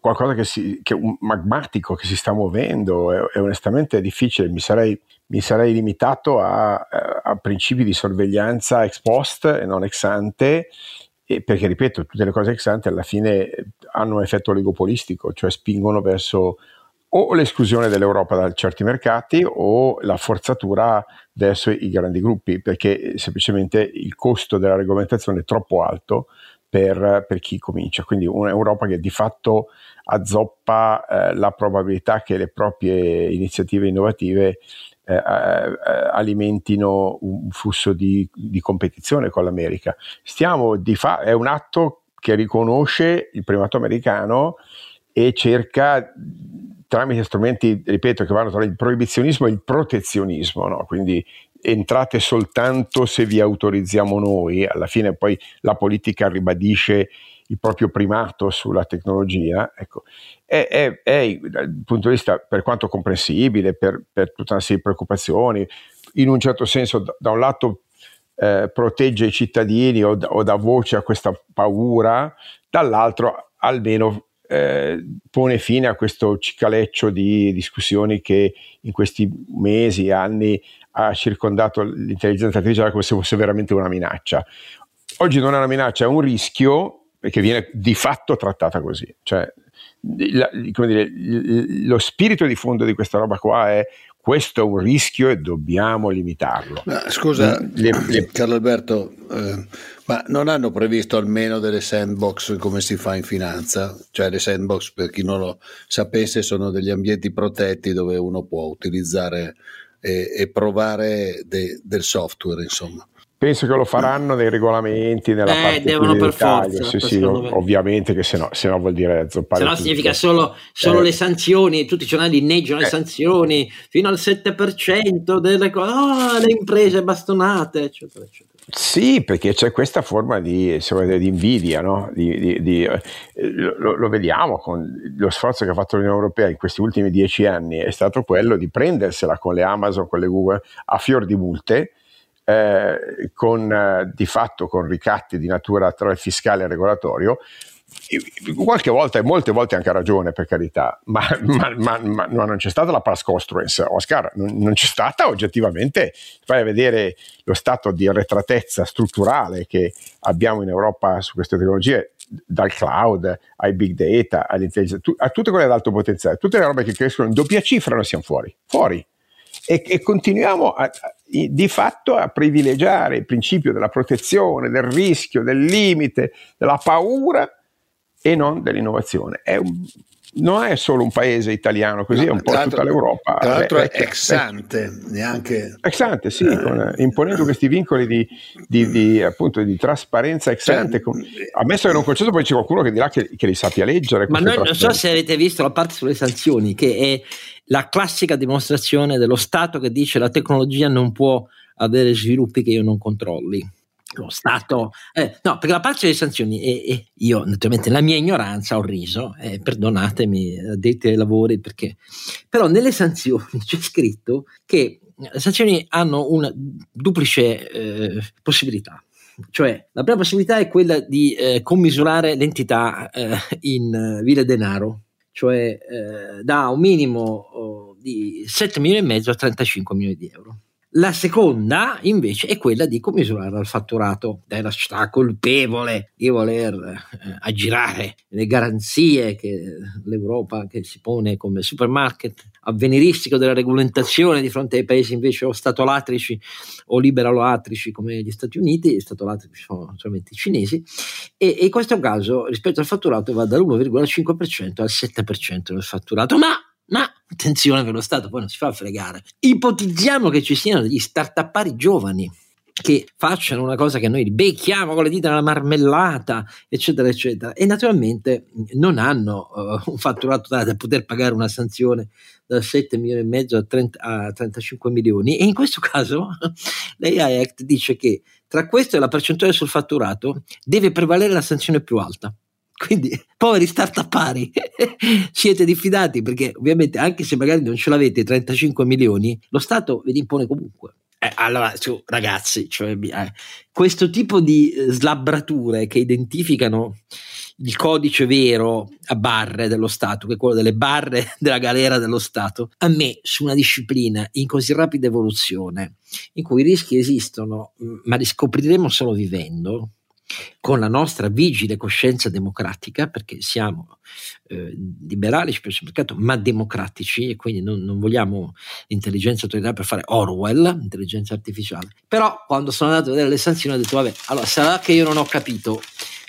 qualcosa che, si, che un magmatico che si sta muovendo e, e onestamente è difficile, mi sarei, mi sarei limitato a, a, principi di sorveglianza ex post e non ex ante perché ripeto, tutte le cose ex ante alla fine hanno un effetto oligopolistico, cioè spingono verso o l'esclusione dell'Europa da certi mercati o la forzatura verso i grandi gruppi, perché semplicemente il costo della regolamentazione è troppo alto per, per, chi comincia. Quindi un'Europa che di fatto azzoppa eh, la probabilità che le proprie iniziative innovative eh, eh, alimentino un flusso di, di, competizione con l'America. Stiamo di fa- è un atto che riconosce il primato americano e cerca tramite strumenti, ripeto, che vanno tra il proibizionismo e il protezionismo, no? quindi entrate soltanto se vi autorizziamo noi, alla fine poi la politica ribadisce il proprio primato sulla tecnologia, ecco, è, è, è dal punto di vista per quanto comprensibile, per, per, tutta una serie di preoccupazioni, in un certo senso da, da un lato eh, protegge i cittadini o, o dà voce a questa paura, dall'altro almeno eh, pone fine a questo cicaleccio di discussioni che in questi mesi, anni ha circondato l'intelligenza artificiale come se fosse veramente una minaccia. Oggi non è una minaccia, è un rischio che viene di fatto trattata così. Cioè, la, dire, lo spirito di fondo di questa roba qua è questo è un rischio e dobbiamo limitarlo. Ma, scusa, le, le... Carlo Alberto, eh, ma non hanno previsto almeno delle sandbox come si fa in finanza? Cioè le sandbox, per chi non lo sapesse, sono degli ambienti protetti dove uno può utilizzare e, e provare de, del software, insomma. Penso che lo faranno nei regolamenti, nella eh, parte devono per forza, sì, sì, ovviamente che se no, se no vuol dire zoppare. Se no significa solo, solo eh. le sanzioni, tutti i giornali inneggiano eh. le sanzioni fino al 7% delle cose, oh, le imprese bastonate, eccetera, eccetera. Sì, perché c'è questa forma di, dire, di invidia, no? di, di, di, eh, lo, lo, vediamo con lo sforzo che ha fatto l'Unione Europea in questi ultimi dieci anni, è stato quello di prendersela con le Amazon, con le Google, a fior di multe, eh, con, eh, di fatto con ricatti di natura tra il fiscale e il regolatorio, qualche volta e molte volte anche ha ragione per carità, ma, ma, ma, ma non c'è stata la pass construence, Oscar, non, non, c'è stata oggettivamente, vai a vedere lo stato di arretratezza strutturale che abbiamo in Europa su queste tecnologie, dal cloud ai big data, all'intelligenza, a tutte quelle ad alto potenziale, tutte le robe che crescono in doppia cifra noi siamo fuori, fuori. E, e continuiamo a, di fatto a privilegiare il principio della protezione, del rischio, del limite, della paura e non dell'innovazione. È un, non è solo un paese italiano, così no, è un po' tutta l'Europa. Tra l'altro è, è ex ante, neanche... Ex ante, sì, eh. con, imponendo questi vincoli di, di, di, appunto, di trasparenza ex cioè, ante. Con, ammesso che non concesso, poi c'è qualcuno che dirà che, che li sappia leggere. Ma noi non so se avete visto la parte sulle sanzioni, che è la classica dimostrazione dello Stato che dice la tecnologia non può avere sviluppi che io non controlli lo Stato, eh, no, perché la parte delle sanzioni, e, e io naturalmente la mia ignoranza ho riso, eh, perdonatemi, addetti ai lavori, perché però nelle sanzioni c'è scritto che le sanzioni hanno una duplice eh, possibilità. Cioè, la prima possibilità è quella di eh, commisurare l'entità eh, in vile denaro, cioè eh, da un minimo oh, di 7 milioni e mezzo a 35 milioni di euro. La seconda invece è quella di commisurare al fatturato. Della società colpevole di voler eh, aggirare le garanzie che l'Europa che si pone come supermarket avveniristico della regolamentazione di fronte ai paesi invece o statolatrici o liberalatrici come gli Stati Uniti, statolatrici sono solamente i cinesi, e, e in questo caso rispetto al fatturato va dall'1,5% al 7% del fatturato, ma ma attenzione che lo Stato poi non si fa fregare. Ipotizziamo che ci siano degli start-upari giovani che facciano una cosa che noi becchiamo con le dita nella marmellata, eccetera, eccetera, e naturalmente non hanno uh, un fatturato tale da poter pagare una sanzione da 7 milioni e mezzo a, 30, a 35 milioni. E in questo caso l'AI Act dice che tra questo e la percentuale sul fatturato deve prevalere la sanzione più alta. Quindi, poveri startupari, siete diffidati perché ovviamente anche se magari non ce l'avete 35 milioni, lo Stato ve li impone comunque. Eh, allora, su, ragazzi, cioè, eh, questo tipo di eh, slabbrature che identificano il codice vero a barre dello Stato, che è quello delle barre della galera dello Stato, a me su una disciplina in così rapida evoluzione, in cui i rischi esistono, ma li scopriremo solo vivendo, con la nostra vigile coscienza democratica, perché siamo eh, liberali sul mercato, ma democratici e quindi non, non vogliamo l'intelligenza autoritaria per fare Orwell, intelligenza artificiale. Però quando sono andato a vedere le sanzioni ho detto, vabbè, allora sarà che io non ho capito,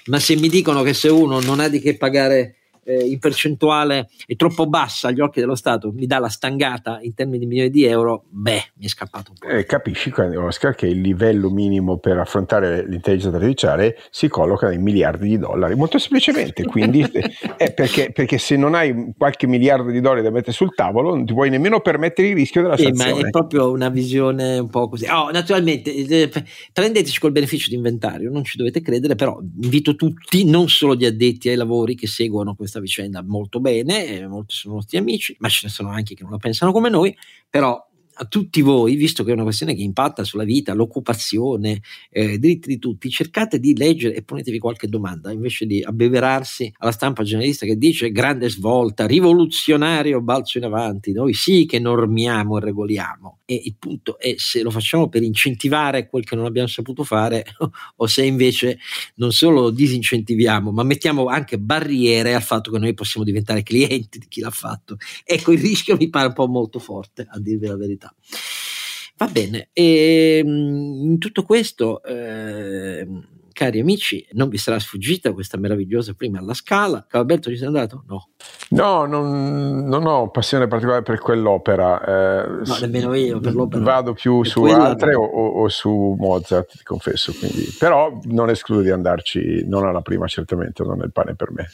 ma se mi dicono che se uno non ha di che pagare eh, in percentuale è troppo bassa agli occhi dello Stato, mi dà la stangata in termini di milioni di euro, beh, mi è scappato un po'. Eh, capisci, Oscar, che il livello minimo per affrontare l'intelligenza artificiale si colloca nei miliardi di dollari, molto semplicemente, quindi eh, perché, perché, se non hai qualche miliardo di dollari da mettere sul tavolo non ti puoi nemmeno permettere il rischio della sanzione. Eh, ma è proprio una visione un po' così. Oh, naturalmente, eh, prendeteci col beneficio di inventario, non ci dovete credere, però invito tutti, non solo gli addetti ai lavori che seguono questa vicenda molto bene, molti sono nostri amici, ma ce ne sono anche che non la pensano come noi, però a tutti voi, visto che è una questione che impatta sulla vita, l'occupazione, eh, diritti di tutti, cercate di leggere e ponetevi qualche domanda invece di abbeverarsi alla stampa generalista che dice grande svolta, rivoluzionario balzo in avanti, noi sì che normiamo e regoliamo. E il punto è se lo facciamo per incentivare quel che non abbiamo saputo fare o se invece non solo lo disincentiviamo, ma mettiamo anche barriere al fatto che noi possiamo diventare clienti di chi l'ha fatto. Ecco, il rischio mi pare un po' molto forte, a dirvi la verità. Va bene, e ehm, in tutto questo, eh, cari amici, non vi sarà sfuggita questa meravigliosa prima alla scala. Alberto ci sei andato? No. No, non, non, ho passione particolare per quell'opera. Eh, no, nemmeno io per l'opera. Vado più su altre o, o, su Mozart, ti confesso. Quindi. Però non escludo di andarci, non alla prima certamente, non è il pane per me.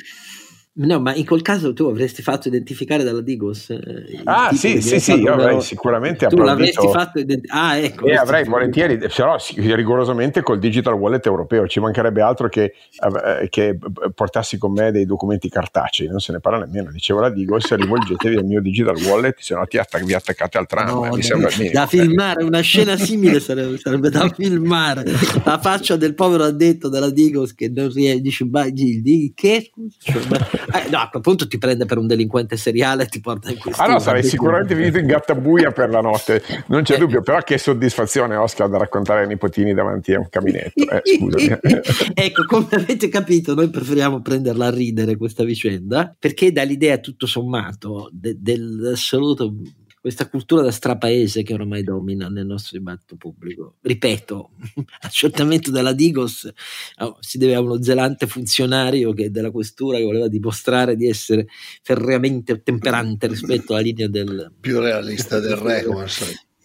No, ma in quel caso tu avresti fatto identificare dalla Digos? Eh, ah, sì, sì, sì, io avrei sicuramente tu l'avresti fatto identificare. Ah, ecco. E avrei volentieri, però rigorosamente col digital wallet europeo, ci mancherebbe altro che, eh, che, portassi con me dei documenti cartacei, non se ne parla nemmeno. Dicevo la Digos, rivolgetevi al mio digital wallet, se no ti attac- vi attaccate al tram. No, mi sembra da, da filmare, una scena simile sarebbe, sarebbe, da filmare. La faccia del povero addetto della Digos che non riesce, dice, che? Scusa, eh, no, a quel punto ti prende per un delinquente seriale e ti porta in questo. Ah no, sarei sicuramente finito in gattabuia per la notte, non c'è eh. dubbio, però che soddisfazione Oscar da raccontare ai nipotini davanti a un caminetto. Eh, scusami. ecco, come avete capito, noi preferiamo prenderla a ridere questa vicenda, perché dà l'idea tutto sommato de- dell'assoluto questa cultura da strapaese che oramai domina nel nostro dibattito pubblico. Ripeto, l'accertamento della Digos si deve a uno zelante funzionario che della questura che voleva dimostrare di essere ferreamente temperante rispetto alla linea del più realista del re, come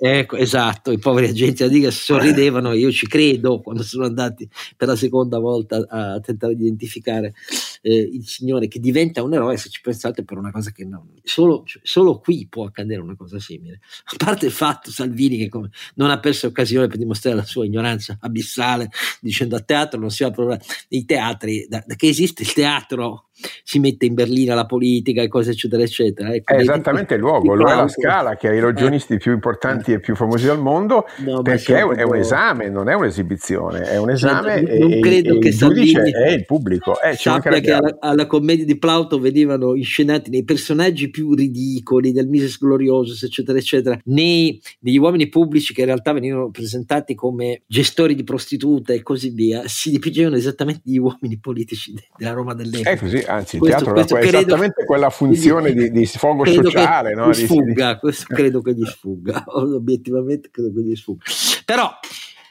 Ecco, esatto, i poveri agenti della diga sorridevano, io ci credo quando sono andati per la seconda volta a tentare di identificare eh, il signore che diventa un eroe, se ci pensate, per una cosa che non, solo, cioè, solo qui può accadere una cosa simile. A parte il fatto, Salvini, che come, non ha perso occasione per dimostrare la sua ignoranza abissale, dicendo a teatro non si a provare, i teatri, da, da che esiste il teatro si mette in berlina la politica e cose eccetera eccetera. Ecco, è esattamente il luogo, lo è la scala che ha i ragionisti eh. più importanti e più famosi al mondo no, perché è un, è un, esame, non è un'esibizione, è un esame non, non e, credo e che il giudice è il pubblico. Eh, sappia che alla, alla, commedia di Plauto venivano inscenati nei personaggi più ridicoli del Mises Gloriosus eccetera eccetera, nei, negli uomini pubblici che in realtà venivano presentati come gestori di prostitute e così via, si dipingevano esattamente gli uomini politici della Roma dell'epoca. È così, anzi il teatro questo aveva esattamente quella funzione di, di sfogo sociale. No? Sfugga, questo credo che gli sfugga, obiettivamente credo che gli sfugga. Però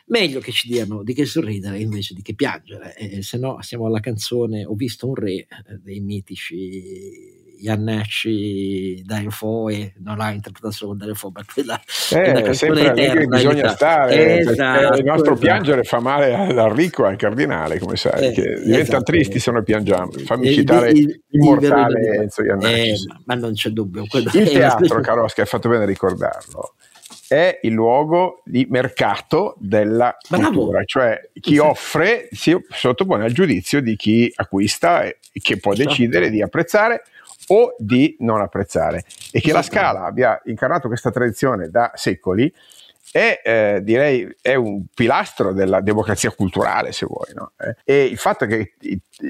meglio che ci diano di che sorridere invece di che piangere, eh, se no siamo alla canzone Ho visto un re eh, dei mitici Iannacci Dario non l'ha interpretato solo Dario Fo, ma quella eh, è una sempre eterna, bisogna stare esatto, il nostro esatto. piangere fa male al ricco e al cardinale come sai eh, che diventano esatto. tristi se noi piangiamo fammi il, citare il, immortale il, Enzo Iannacci eh, ma non c'è dubbio il teatro caro Oscar hai fatto bene a ricordarlo è il luogo di mercato della Bravo. cultura, cioè chi offre si sottopone al giudizio di chi acquista e che può esatto. decidere di apprezzare o di non apprezzare. E che la Scala abbia incarnato questa tradizione da secoli è, eh, direi, è un pilastro della democrazia culturale, se vuoi. No? Eh? E il fatto che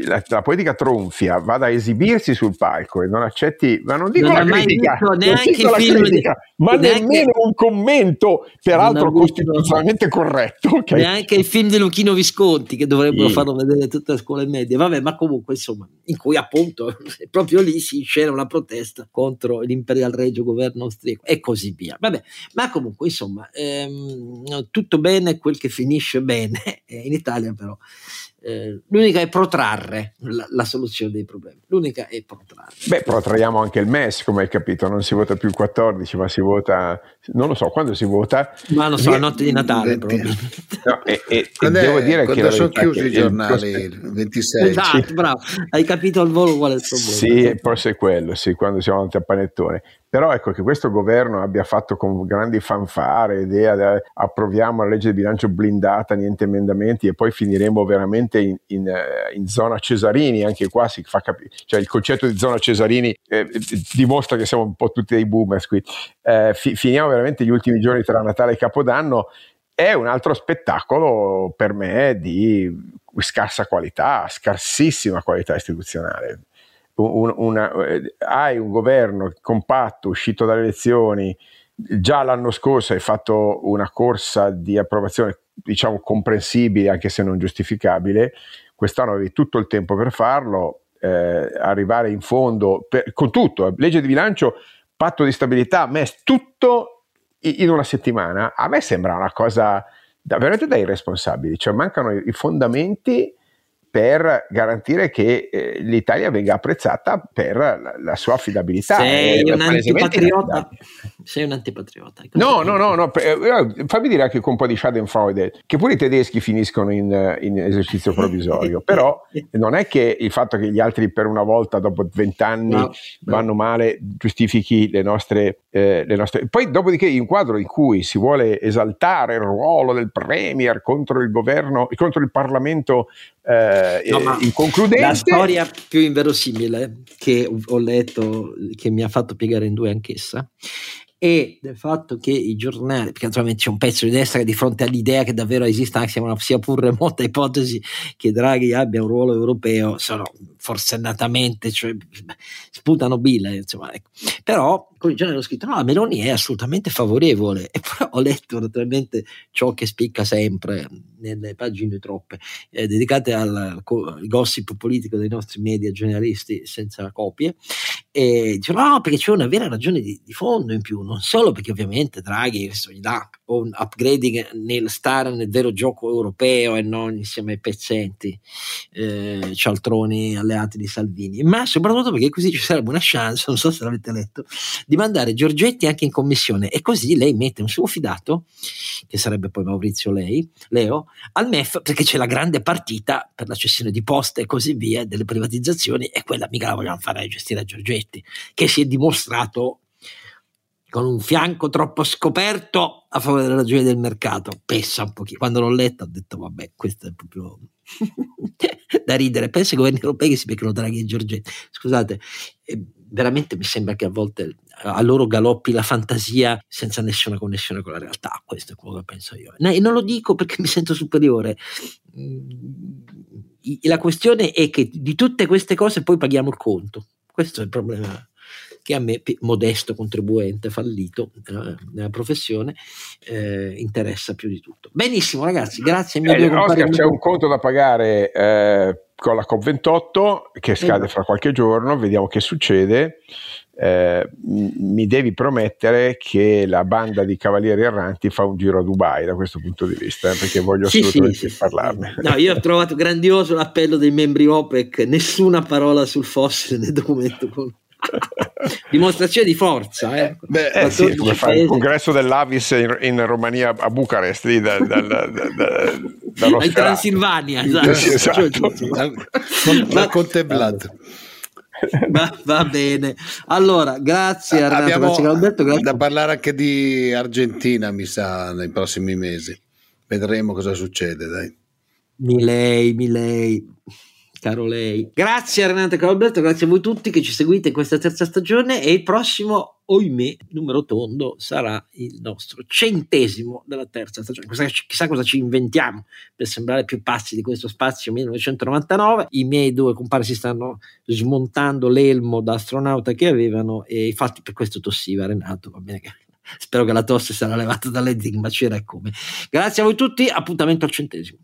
la, la, politica tronfia vada a esibirsi sul palco e non accetti, ma non dico non la critica, neanche la critica di, ma neanche, nemmeno un commento, peraltro costituzionalmente corretto. Okay? Neanche il film di Luchino Visconti, che dovrebbero sì. farlo vedere tutte le scuole medie. Vabbè, ma comunque, insomma, in cui appunto proprio lì si scena una protesta contro l'imperial regio governo austriaco e così via. Vabbè, ma comunque, insomma. Eh, ehm, tutto bene quel che finisce bene, in Italia però eh, l'unica è protrarre la, la, soluzione dei problemi. L'unica è protrarre. Beh, protraiamo anche il MES, come hai capito, non si vota più il 14, ma si vota, non lo so, quando si vota? Ma non so, la notte di Natale probabilmente. No, e, e, e devo è, dire che sono chiusi i giornali il 26. Esatto, bravo, hai capito al volo qual è il problema. Sì, forse è quello, sì, quando siamo davanti a panettone. Però ecco che questo governo abbia fatto con grandi fanfare, idea di approviamo la legge di bilancio blindata, niente emendamenti e poi finiremo veramente in, in, eh, in zona Cesarini, anche qua si fa capire, cioè il concetto di zona Cesarini eh, dimostra che siamo un po' tutti dei boomers qui. Eh, fi, finiamo veramente gli ultimi giorni tra Natale e Capodanno, è un altro spettacolo per me di scarsa qualità, scarsissima qualità istituzionale una, una, eh, hai un governo compatto uscito dalle elezioni, già l'anno scorso hai fatto una corsa di approvazione diciamo comprensibile anche se non giustificabile, quest'anno avevi tutto il tempo per farlo, eh, arrivare in fondo per, con tutto, legge di bilancio, patto di stabilità, MES, tutto in una settimana, a me sembra una cosa da, veramente da irresponsabili, cioè mancano i, i fondamenti per garantire che eh, l'Italia venga apprezzata per la, la sua affidabilità. Sei un antipatriota. sei un antipatriota. No, no, no, no, eh, fammi dire anche con un po' di Schadenfreude che pure i tedeschi finiscono in, in esercizio provvisorio, però non è che il fatto che gli altri per una volta dopo vent'anni no, vanno male giustifichi le nostre, eh, le nostre... Poi dopodiché in quadro in cui si vuole esaltare il ruolo del Premier contro il governo, contro il Parlamento eh, no, inconcludente. La storia più inverosimile che ho letto, che mi ha fatto piegare in due anch'essa, e del fatto che i giornali, perché naturalmente c'è un pezzo di destra che di fronte all'idea che davvero esista, sia una sia pur remota ipotesi che Draghi abbia un ruolo europeo, sono forsennatamente, cioè sputano bile, insomma, ecco. però giornali hanno scritto. No, la Meloni è assolutamente favorevole e poi ho letto naturalmente ciò che spicca sempre nelle pagine troppe eh, dedicate al, al, gossip politico dei nostri media generalisti senza copie e dicono no perché c'è una vera ragione di, di fondo in più non solo perché ovviamente Draghi questo gli dà un upgrading nel stare nel vero gioco europeo e non insieme ai pezzenti eh, cialtroni alleati di Salvini ma soprattutto perché così ci sarebbe una chance non so se l'avete letto di mandare Giorgetti anche in commissione e così lei mette un suo fidato che sarebbe poi Maurizio lei, Leo al MEF perché c'è la grande partita per la cessione di poste e così via delle privatizzazioni e quella mica la vogliamo fare a gestire a Giorgetti che si è dimostrato con un fianco troppo scoperto a favore della ragione del mercato. Pessa un pochino. Quando l'ho letto ho detto, vabbè, questo è proprio da ridere. Penso ai governi europei che si beccano Draghi e Giorgetti. Scusate, eh, veramente mi sembra che a volte a loro galoppi la fantasia senza nessuna connessione con la realtà. Questo è quello che penso io. E non lo dico perché mi sento superiore. Mm, la questione è che di tutte queste cose poi paghiamo il conto. Questo è il problema che a me, modesto contribuente fallito nella, nella professione, eh, interessa più di tutto. Benissimo ragazzi, grazie miei eh, Oscar, c'è un conto da pagare eh, con la COP28 che scade fra qualche giorno, vediamo che succede. Eh, mi devi promettere che la banda di Cavalieri Erranti fa un giro a Dubai da questo punto di vista, eh, perché voglio sì, assolutamente sì, parlarne. No, io ho trovato grandioso l'appello dei membri OPEC, nessuna parola sul fossile nel documento. Dimostrazione di forza, eh. Beh, eh sì, come fare il congresso dell'Avis in, in Romania a Bucarest, lì da, da, da, da in Transilvania, esatto. Sì, esatto. Con, Conte Blood. Va, va, bene. Allora, grazie a Renato, Abbiamo grazie Alberto, grazie. da parlare anche di Argentina, mi sa, nei prossimi mesi. Vedremo cosa succede, dai. Milei, Milei caro lei. Grazie a Renate Calberto, grazie a voi tutti che ci seguite in questa terza stagione e il prossimo, oimè, numero tondo sarà il nostro centesimo della terza stagione. Chissà, chissà cosa ci inventiamo per sembrare più pazzi di questo spazio 1999. I miei due compari si stanno smontando l'elmo da astronauta che avevano e infatti per questo tossiva Renato, va bene che spero che la tosse sarà levata dall'enigma, c'era come. Grazie a voi tutti, appuntamento al centesimo.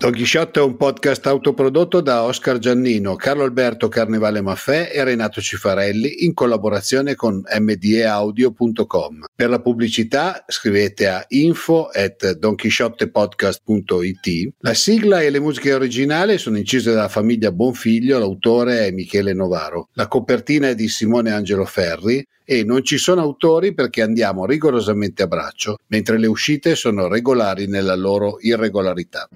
Don Chisciotte è un podcast autoprodotto da Oscar Giannino, Carlo Alberto Carnevale Maffè e Renato Cifarelli in collaborazione con mdeaudio.com. Per la pubblicità scrivete a info at donchisciottepodcast.it. La sigla e le musiche originali sono incise dalla famiglia Bonfiglio, l'autore è Michele Novaro. La copertina è di Simone Angelo Ferri e non ci sono autori perché andiamo rigorosamente a braccio, mentre le uscite sono regolari nella loro irregolarità.